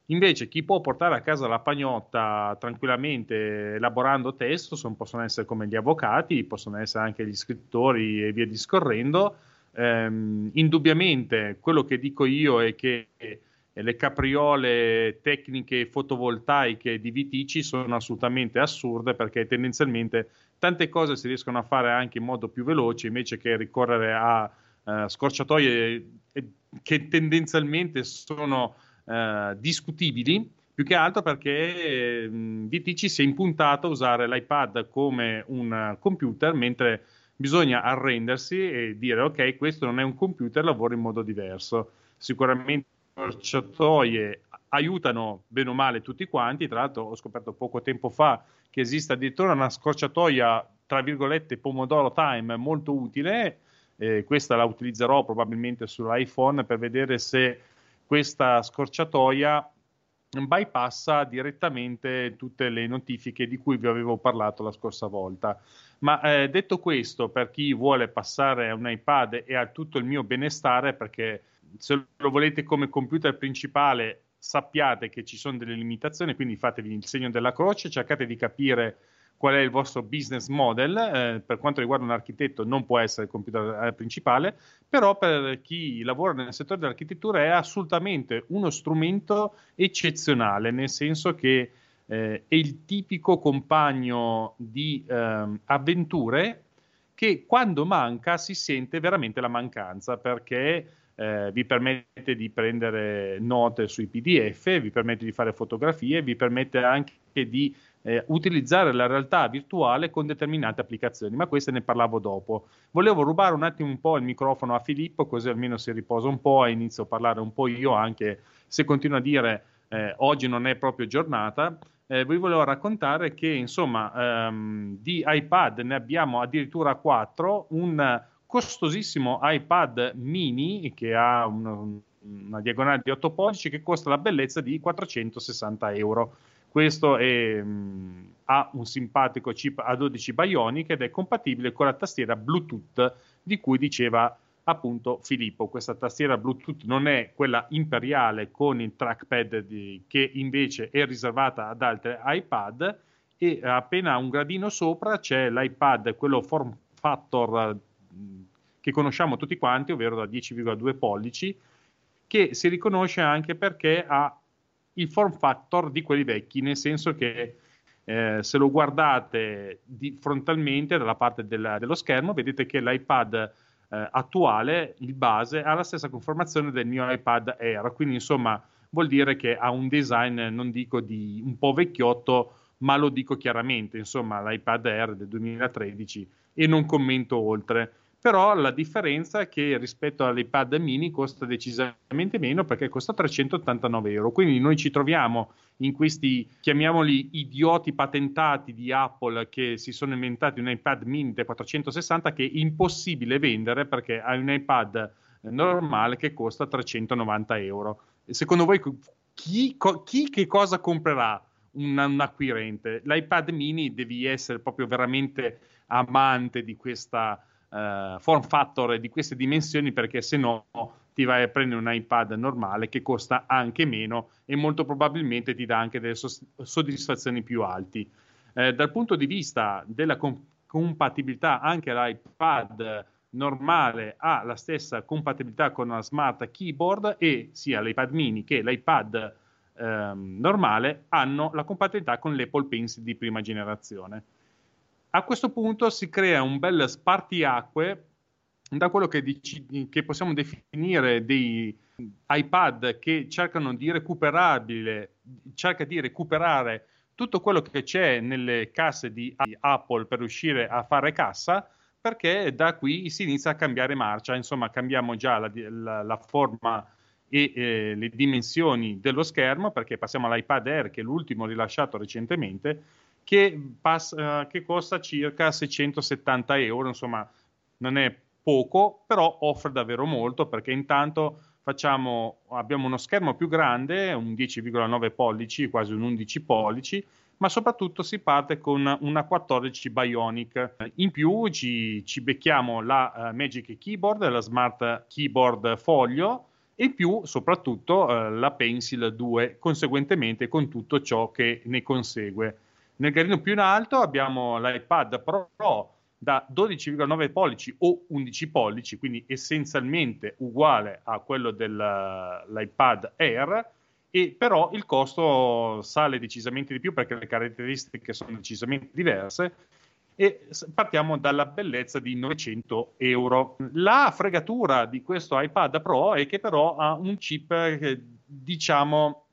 Invece chi può portare a casa la pagnotta tranquillamente elaborando testo sono, possono essere come gli avvocati, possono essere anche gli scrittori e via discorrendo. Ehm, indubbiamente quello che dico io è che le capriole tecniche fotovoltaiche di Vitici sono assolutamente assurde perché tendenzialmente tante cose si riescono a fare anche in modo più veloce invece che ricorrere a uh, scorciatoie che tendenzialmente sono uh, discutibili più che altro perché mh, VTC si è impuntato a usare l'iPad come un computer mentre bisogna arrendersi e dire ok questo non è un computer lavoro in modo diverso sicuramente scorciatoie aiutano bene o male tutti quanti. Tra l'altro, ho scoperto poco tempo fa che esiste addirittura una scorciatoia, tra virgolette, Pomodoro Time molto utile. Eh, questa la utilizzerò probabilmente sull'iPhone per vedere se questa scorciatoia bypassa direttamente tutte le notifiche di cui vi avevo parlato la scorsa volta. Ma eh, detto questo, per chi vuole passare a un iPad e a tutto il mio benestare, perché se lo volete come computer principale sappiate che ci sono delle limitazioni, quindi fatevi il segno della croce, cercate di capire qual è il vostro business model. Eh, per quanto riguarda un architetto non può essere il computer eh, principale, però per chi lavora nel settore dell'architettura è assolutamente uno strumento eccezionale, nel senso che eh, è il tipico compagno di ehm, avventure che quando manca si sente veramente la mancanza perché eh, vi permette di prendere note sui PDF, vi permette di fare fotografie, vi permette anche di eh, utilizzare la realtà virtuale con determinate applicazioni, ma queste ne parlavo dopo. Volevo rubare un attimo un po' il microfono a Filippo, così almeno si riposa un po' e inizio a parlare un po' io anche se continuo a dire eh, oggi non è proprio giornata. Eh, vi volevo raccontare che insomma ehm, di iPad ne abbiamo addirittura 4, un costosissimo iPad mini che ha una, una diagonale di 8 pollici che costa la bellezza di 460 euro. Questo è, mh, ha un simpatico chip A12 Bionic ed è compatibile con la tastiera Bluetooth di cui diceva appunto Filippo. Questa tastiera Bluetooth non è quella imperiale con il trackpad di, che invece è riservata ad altri iPad e appena un gradino sopra c'è l'iPad, quello form factor che conosciamo tutti quanti, ovvero da 10,2 pollici, che si riconosce anche perché ha il form factor di quelli vecchi, nel senso che eh, se lo guardate di, frontalmente dalla parte della, dello schermo, vedete che l'iPad eh, attuale, il base, ha la stessa conformazione del mio iPad Air, quindi insomma vuol dire che ha un design, non dico di un po' vecchiotto, ma lo dico chiaramente, insomma l'iPad Air del 2013 e non commento oltre però la differenza è che rispetto all'iPad mini costa decisamente meno perché costa 389 euro. Quindi noi ci troviamo in questi, chiamiamoli idioti patentati di Apple che si sono inventati un iPad mini da 460 che è impossibile vendere perché hai un iPad normale che costa 390 euro. Secondo voi chi, chi che cosa comprerà un, un acquirente? L'iPad mini devi essere proprio veramente amante di questa uh, form factor di queste dimensioni perché se no ti vai a prendere un iPad normale che costa anche meno e molto probabilmente ti dà anche delle soddisfazioni più alti. Eh, dal punto di vista della com- compatibilità, anche l'iPad normale ha la stessa compatibilità con una smart keyboard e sia l'iPad mini che l'iPad ehm, normale hanno la compatibilità con l'Apple Pencil di prima generazione. A questo punto si crea un bel spartiacque da quello che, dici, che possiamo definire dei iPad che cercano di recuperabile, cerca di recuperare tutto quello che c'è nelle casse di Apple per riuscire a fare cassa, perché da qui si inizia a cambiare marcia, insomma cambiamo già la, la, la forma e eh, le dimensioni dello schermo, perché passiamo all'iPad Air, che è l'ultimo rilasciato recentemente, che, passa, che costa circa 670 euro, insomma non è poco, però offre davvero molto, perché intanto facciamo, abbiamo uno schermo più grande, un 10,9 pollici, quasi un 11 pollici, ma soprattutto si parte con una 14 Bionic. In più ci, ci becchiamo la uh, Magic Keyboard, la Smart Keyboard Foglio, e più soprattutto uh, la Pencil 2, conseguentemente con tutto ciò che ne consegue. Nel gradino più in alto abbiamo l'iPad Pro da 12,9 pollici o 11 pollici, quindi essenzialmente uguale a quello dell'iPad Air, e però il costo sale decisamente di più perché le caratteristiche sono decisamente diverse e partiamo dalla bellezza di 900 euro. La fregatura di questo iPad Pro è che però ha un chip, eh, diciamo,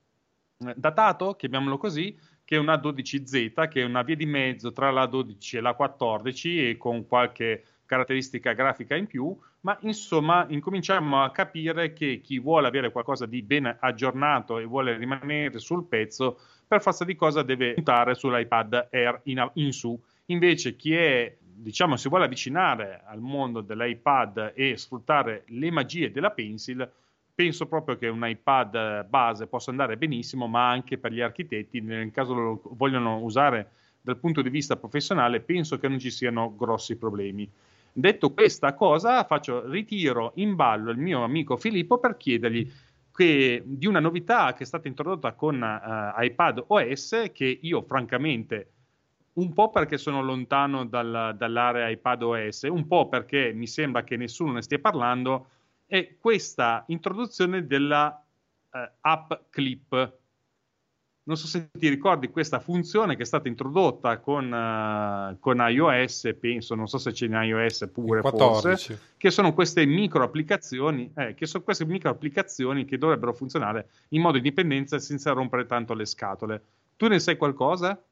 datato, chiamiamolo così, che è una 12Z, che è una via di mezzo tra la 12 e la 14 e con qualche caratteristica grafica in più, ma insomma incominciamo a capire che chi vuole avere qualcosa di ben aggiornato e vuole rimanere sul pezzo, per forza di cosa deve puntare sull'iPad Air in, in su. Invece chi è diciamo si vuole avvicinare al mondo dell'iPad e sfruttare le magie della pencil, penso proprio che un iPad base possa andare benissimo, ma anche per gli architetti, nel caso lo vogliono usare dal punto di vista professionale, penso che non ci siano grossi problemi. Detto questa cosa, faccio ritiro in ballo il mio amico Filippo per chiedergli che, di una novità che è stata introdotta con uh, iPad OS che io francamente un po' perché sono lontano dal, dall'area iPad OS, un po' perché mi sembra che nessuno ne stia parlando, è questa introduzione della eh, app clip. Non so se ti ricordi questa funzione che è stata introdotta con, uh, con iOS, penso, non so se c'è in iOS pure 14. forse, che sono queste micro applicazioni, eh, che sono queste micro applicazioni che dovrebbero funzionare in modo indipendente senza rompere tanto le scatole. Tu ne sai qualcosa?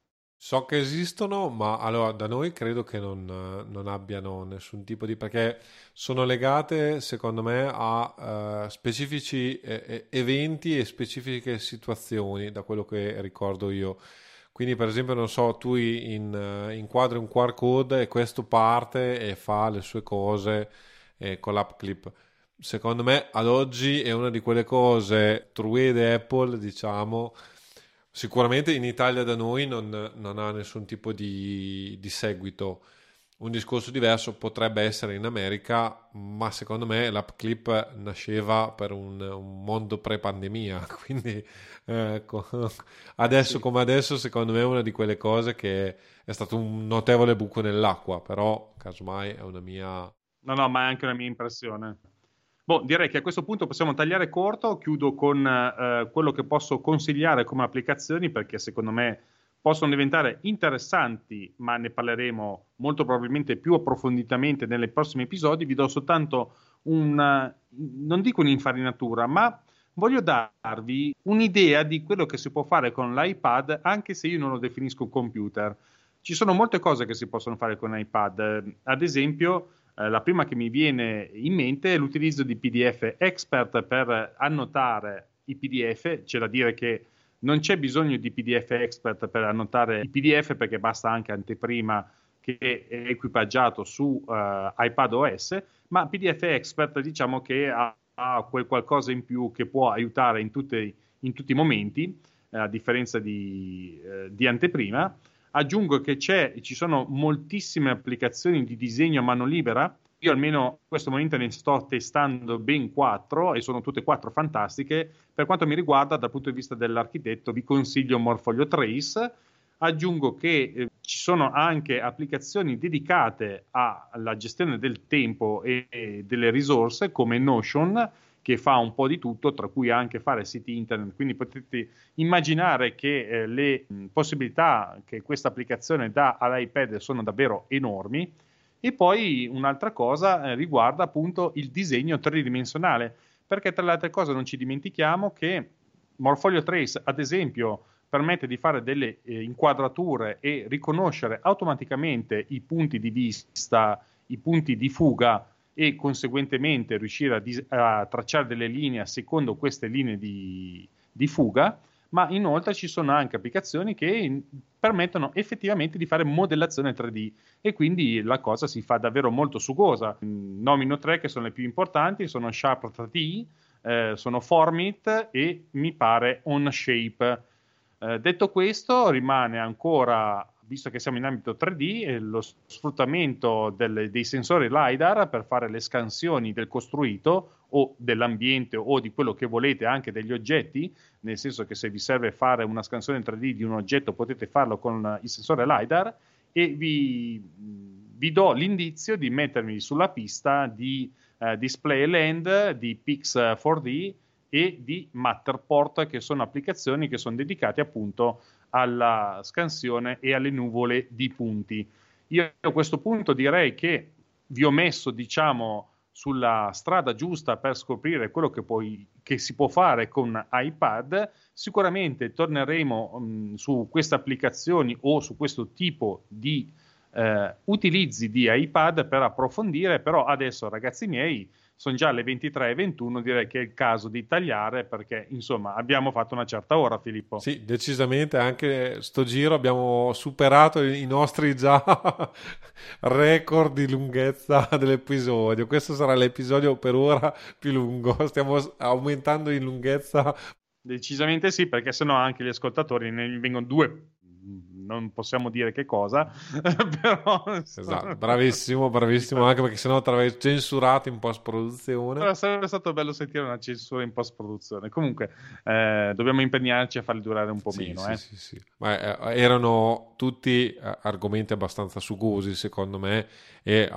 So che esistono, ma allora da noi credo che non, non abbiano nessun tipo di... perché sono legate secondo me a uh, specifici eh, eventi e specifiche situazioni, da quello che ricordo io. Quindi per esempio, non so, tu in, uh, inquadri un QR code e questo parte e fa le sue cose eh, con l'app clip. Secondo me ad oggi è una di quelle cose truede Apple, diciamo Sicuramente in Italia da noi non, non ha nessun tipo di, di, seguito. Un discorso diverso potrebbe essere in America, ma secondo me l'app clip nasceva per un, un mondo pre-pandemia, [laughs] quindi ecco, adesso sì. come adesso secondo me è una di quelle cose che è stato un notevole buco nell'acqua, però casomai è una mia... No, no, ma è anche una mia impressione. Boh, direi che a questo punto possiamo tagliare corto, chiudo con eh, quello che posso consigliare come applicazioni perché secondo me possono diventare interessanti, ma ne parleremo molto probabilmente più approfonditamente nei prossimi episodi. Vi do soltanto un, non dico un'infarinatura, ma voglio darvi un'idea di quello che si può fare con l'iPad, anche se io non lo definisco computer. Ci sono molte cose che si possono fare con l'iPad, ad esempio eh, la prima che mi viene in mente è l'utilizzo di PDF Expert per annotare i PDF, c'è da dire che non c'è bisogno di PDF Expert per annotare i PDF perché basta anche anteprima che è equipaggiato su uh, iPad OS, ma PDF Expert diciamo che ha, ha, quel qualcosa in più che può aiutare in, tutte, in tutti i momenti, eh, a differenza di, eh, di anteprima. Aggiungo che ci sono moltissime applicazioni di disegno a mano libera. Io almeno in questo momento ne sto testando ben quattro e sono tutte e quattro fantastiche. Per quanto mi riguarda, dal punto di vista dell'architetto, vi consiglio Morfolio Trace. Aggiungo che eh, ci sono anche applicazioni dedicate alla gestione del tempo e, e delle risorse come Notion che fa un po' di tutto, tra cui anche fare siti internet. Quindi potete immaginare che eh, le possibilità che questa applicazione dà all'iPad sono davvero enormi. E poi un'altra cosa eh, riguarda appunto il disegno tridimensionale, perché tra le altre cose non ci dimentichiamo che Morfolio Trace, ad esempio, permette di fare delle eh, inquadrature e riconoscere automaticamente i punti di vista, i punti di fuga e conseguentemente riuscire a, dis- a tracciare delle linee secondo queste linee di, di fuga ma inoltre ci sono anche applicazioni che permettono effettivamente di fare modellazione 3D e quindi la cosa si fa davvero molto sugosa. Nomino tre che sono le più importanti, sono Sharp 3D, eh, sono Formit e mi pare OnShape. Eh, detto questo, rimane ancora visto che siamo in ambito 3D, eh, lo sfruttamento del, dei sensori LiDAR per fare le scansioni del costruito o dell'ambiente o di quello che volete, anche degli oggetti, nel senso che se vi serve fare una scansione 3D di un oggetto potete farlo con il sensore LiDAR e vi, vi do l'indizio di mettermi sulla pista di eh, Display Land, di Pix 4D e di Matterport, che sono applicazioni che sono dedicate appunto alla scansione e alle nuvole di punti. Io a questo punto direi che vi ho messo, diciamo, sulla strada giusta per scoprire quello che, poi, che si può fare con iPad. Sicuramente torneremo mh, su queste applicazioni o su questo tipo di eh, utilizzi di iPad per approfondire, però adesso ragazzi miei sono già le 23.21, direi che è il caso di tagliare perché insomma abbiamo fatto una certa ora Filippo. Sì, decisamente anche sto giro abbiamo superato i nostri già [laughs] record di lunghezza [laughs] dell'episodio. Questo sarà l'episodio per ora più lungo, stiamo aumentando in lunghezza. Decisamente sì, perché sennò anche gli ascoltatori ne vengono due non possiamo dire che cosa, [laughs] però... Esatto, bravissimo, bravissimo, anche perché sennò ti avrei censurato in post-produzione. Però sarebbe stato bello sentire una censura in post-produzione. Comunque, eh, dobbiamo impegnarci a farli durare un po' sì, meno. Sì, eh. sì, sì. Ma eh, erano tutti eh, argomenti abbastanza sugosi, secondo me, e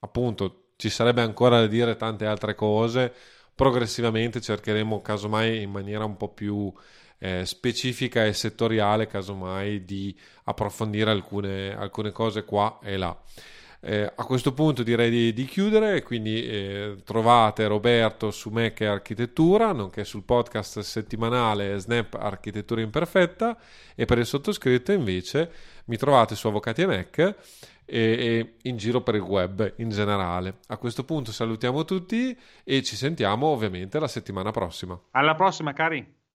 appunto ci sarebbe ancora da dire tante altre cose. Progressivamente cercheremo, casomai, in maniera un po' più eh, specifica e settoriale, casomai, di approfondire alcune, alcune cose qua e là. Eh, a questo punto direi di, di chiudere, quindi eh, trovate Roberto su Mac e Architettura, nonché sul podcast settimanale Snap Architettura Imperfetta e per il sottoscritto invece mi trovate su Avvocati e Mac e, e in giro per il web in generale. A questo punto salutiamo tutti e ci sentiamo ovviamente la settimana prossima. Alla prossima cari!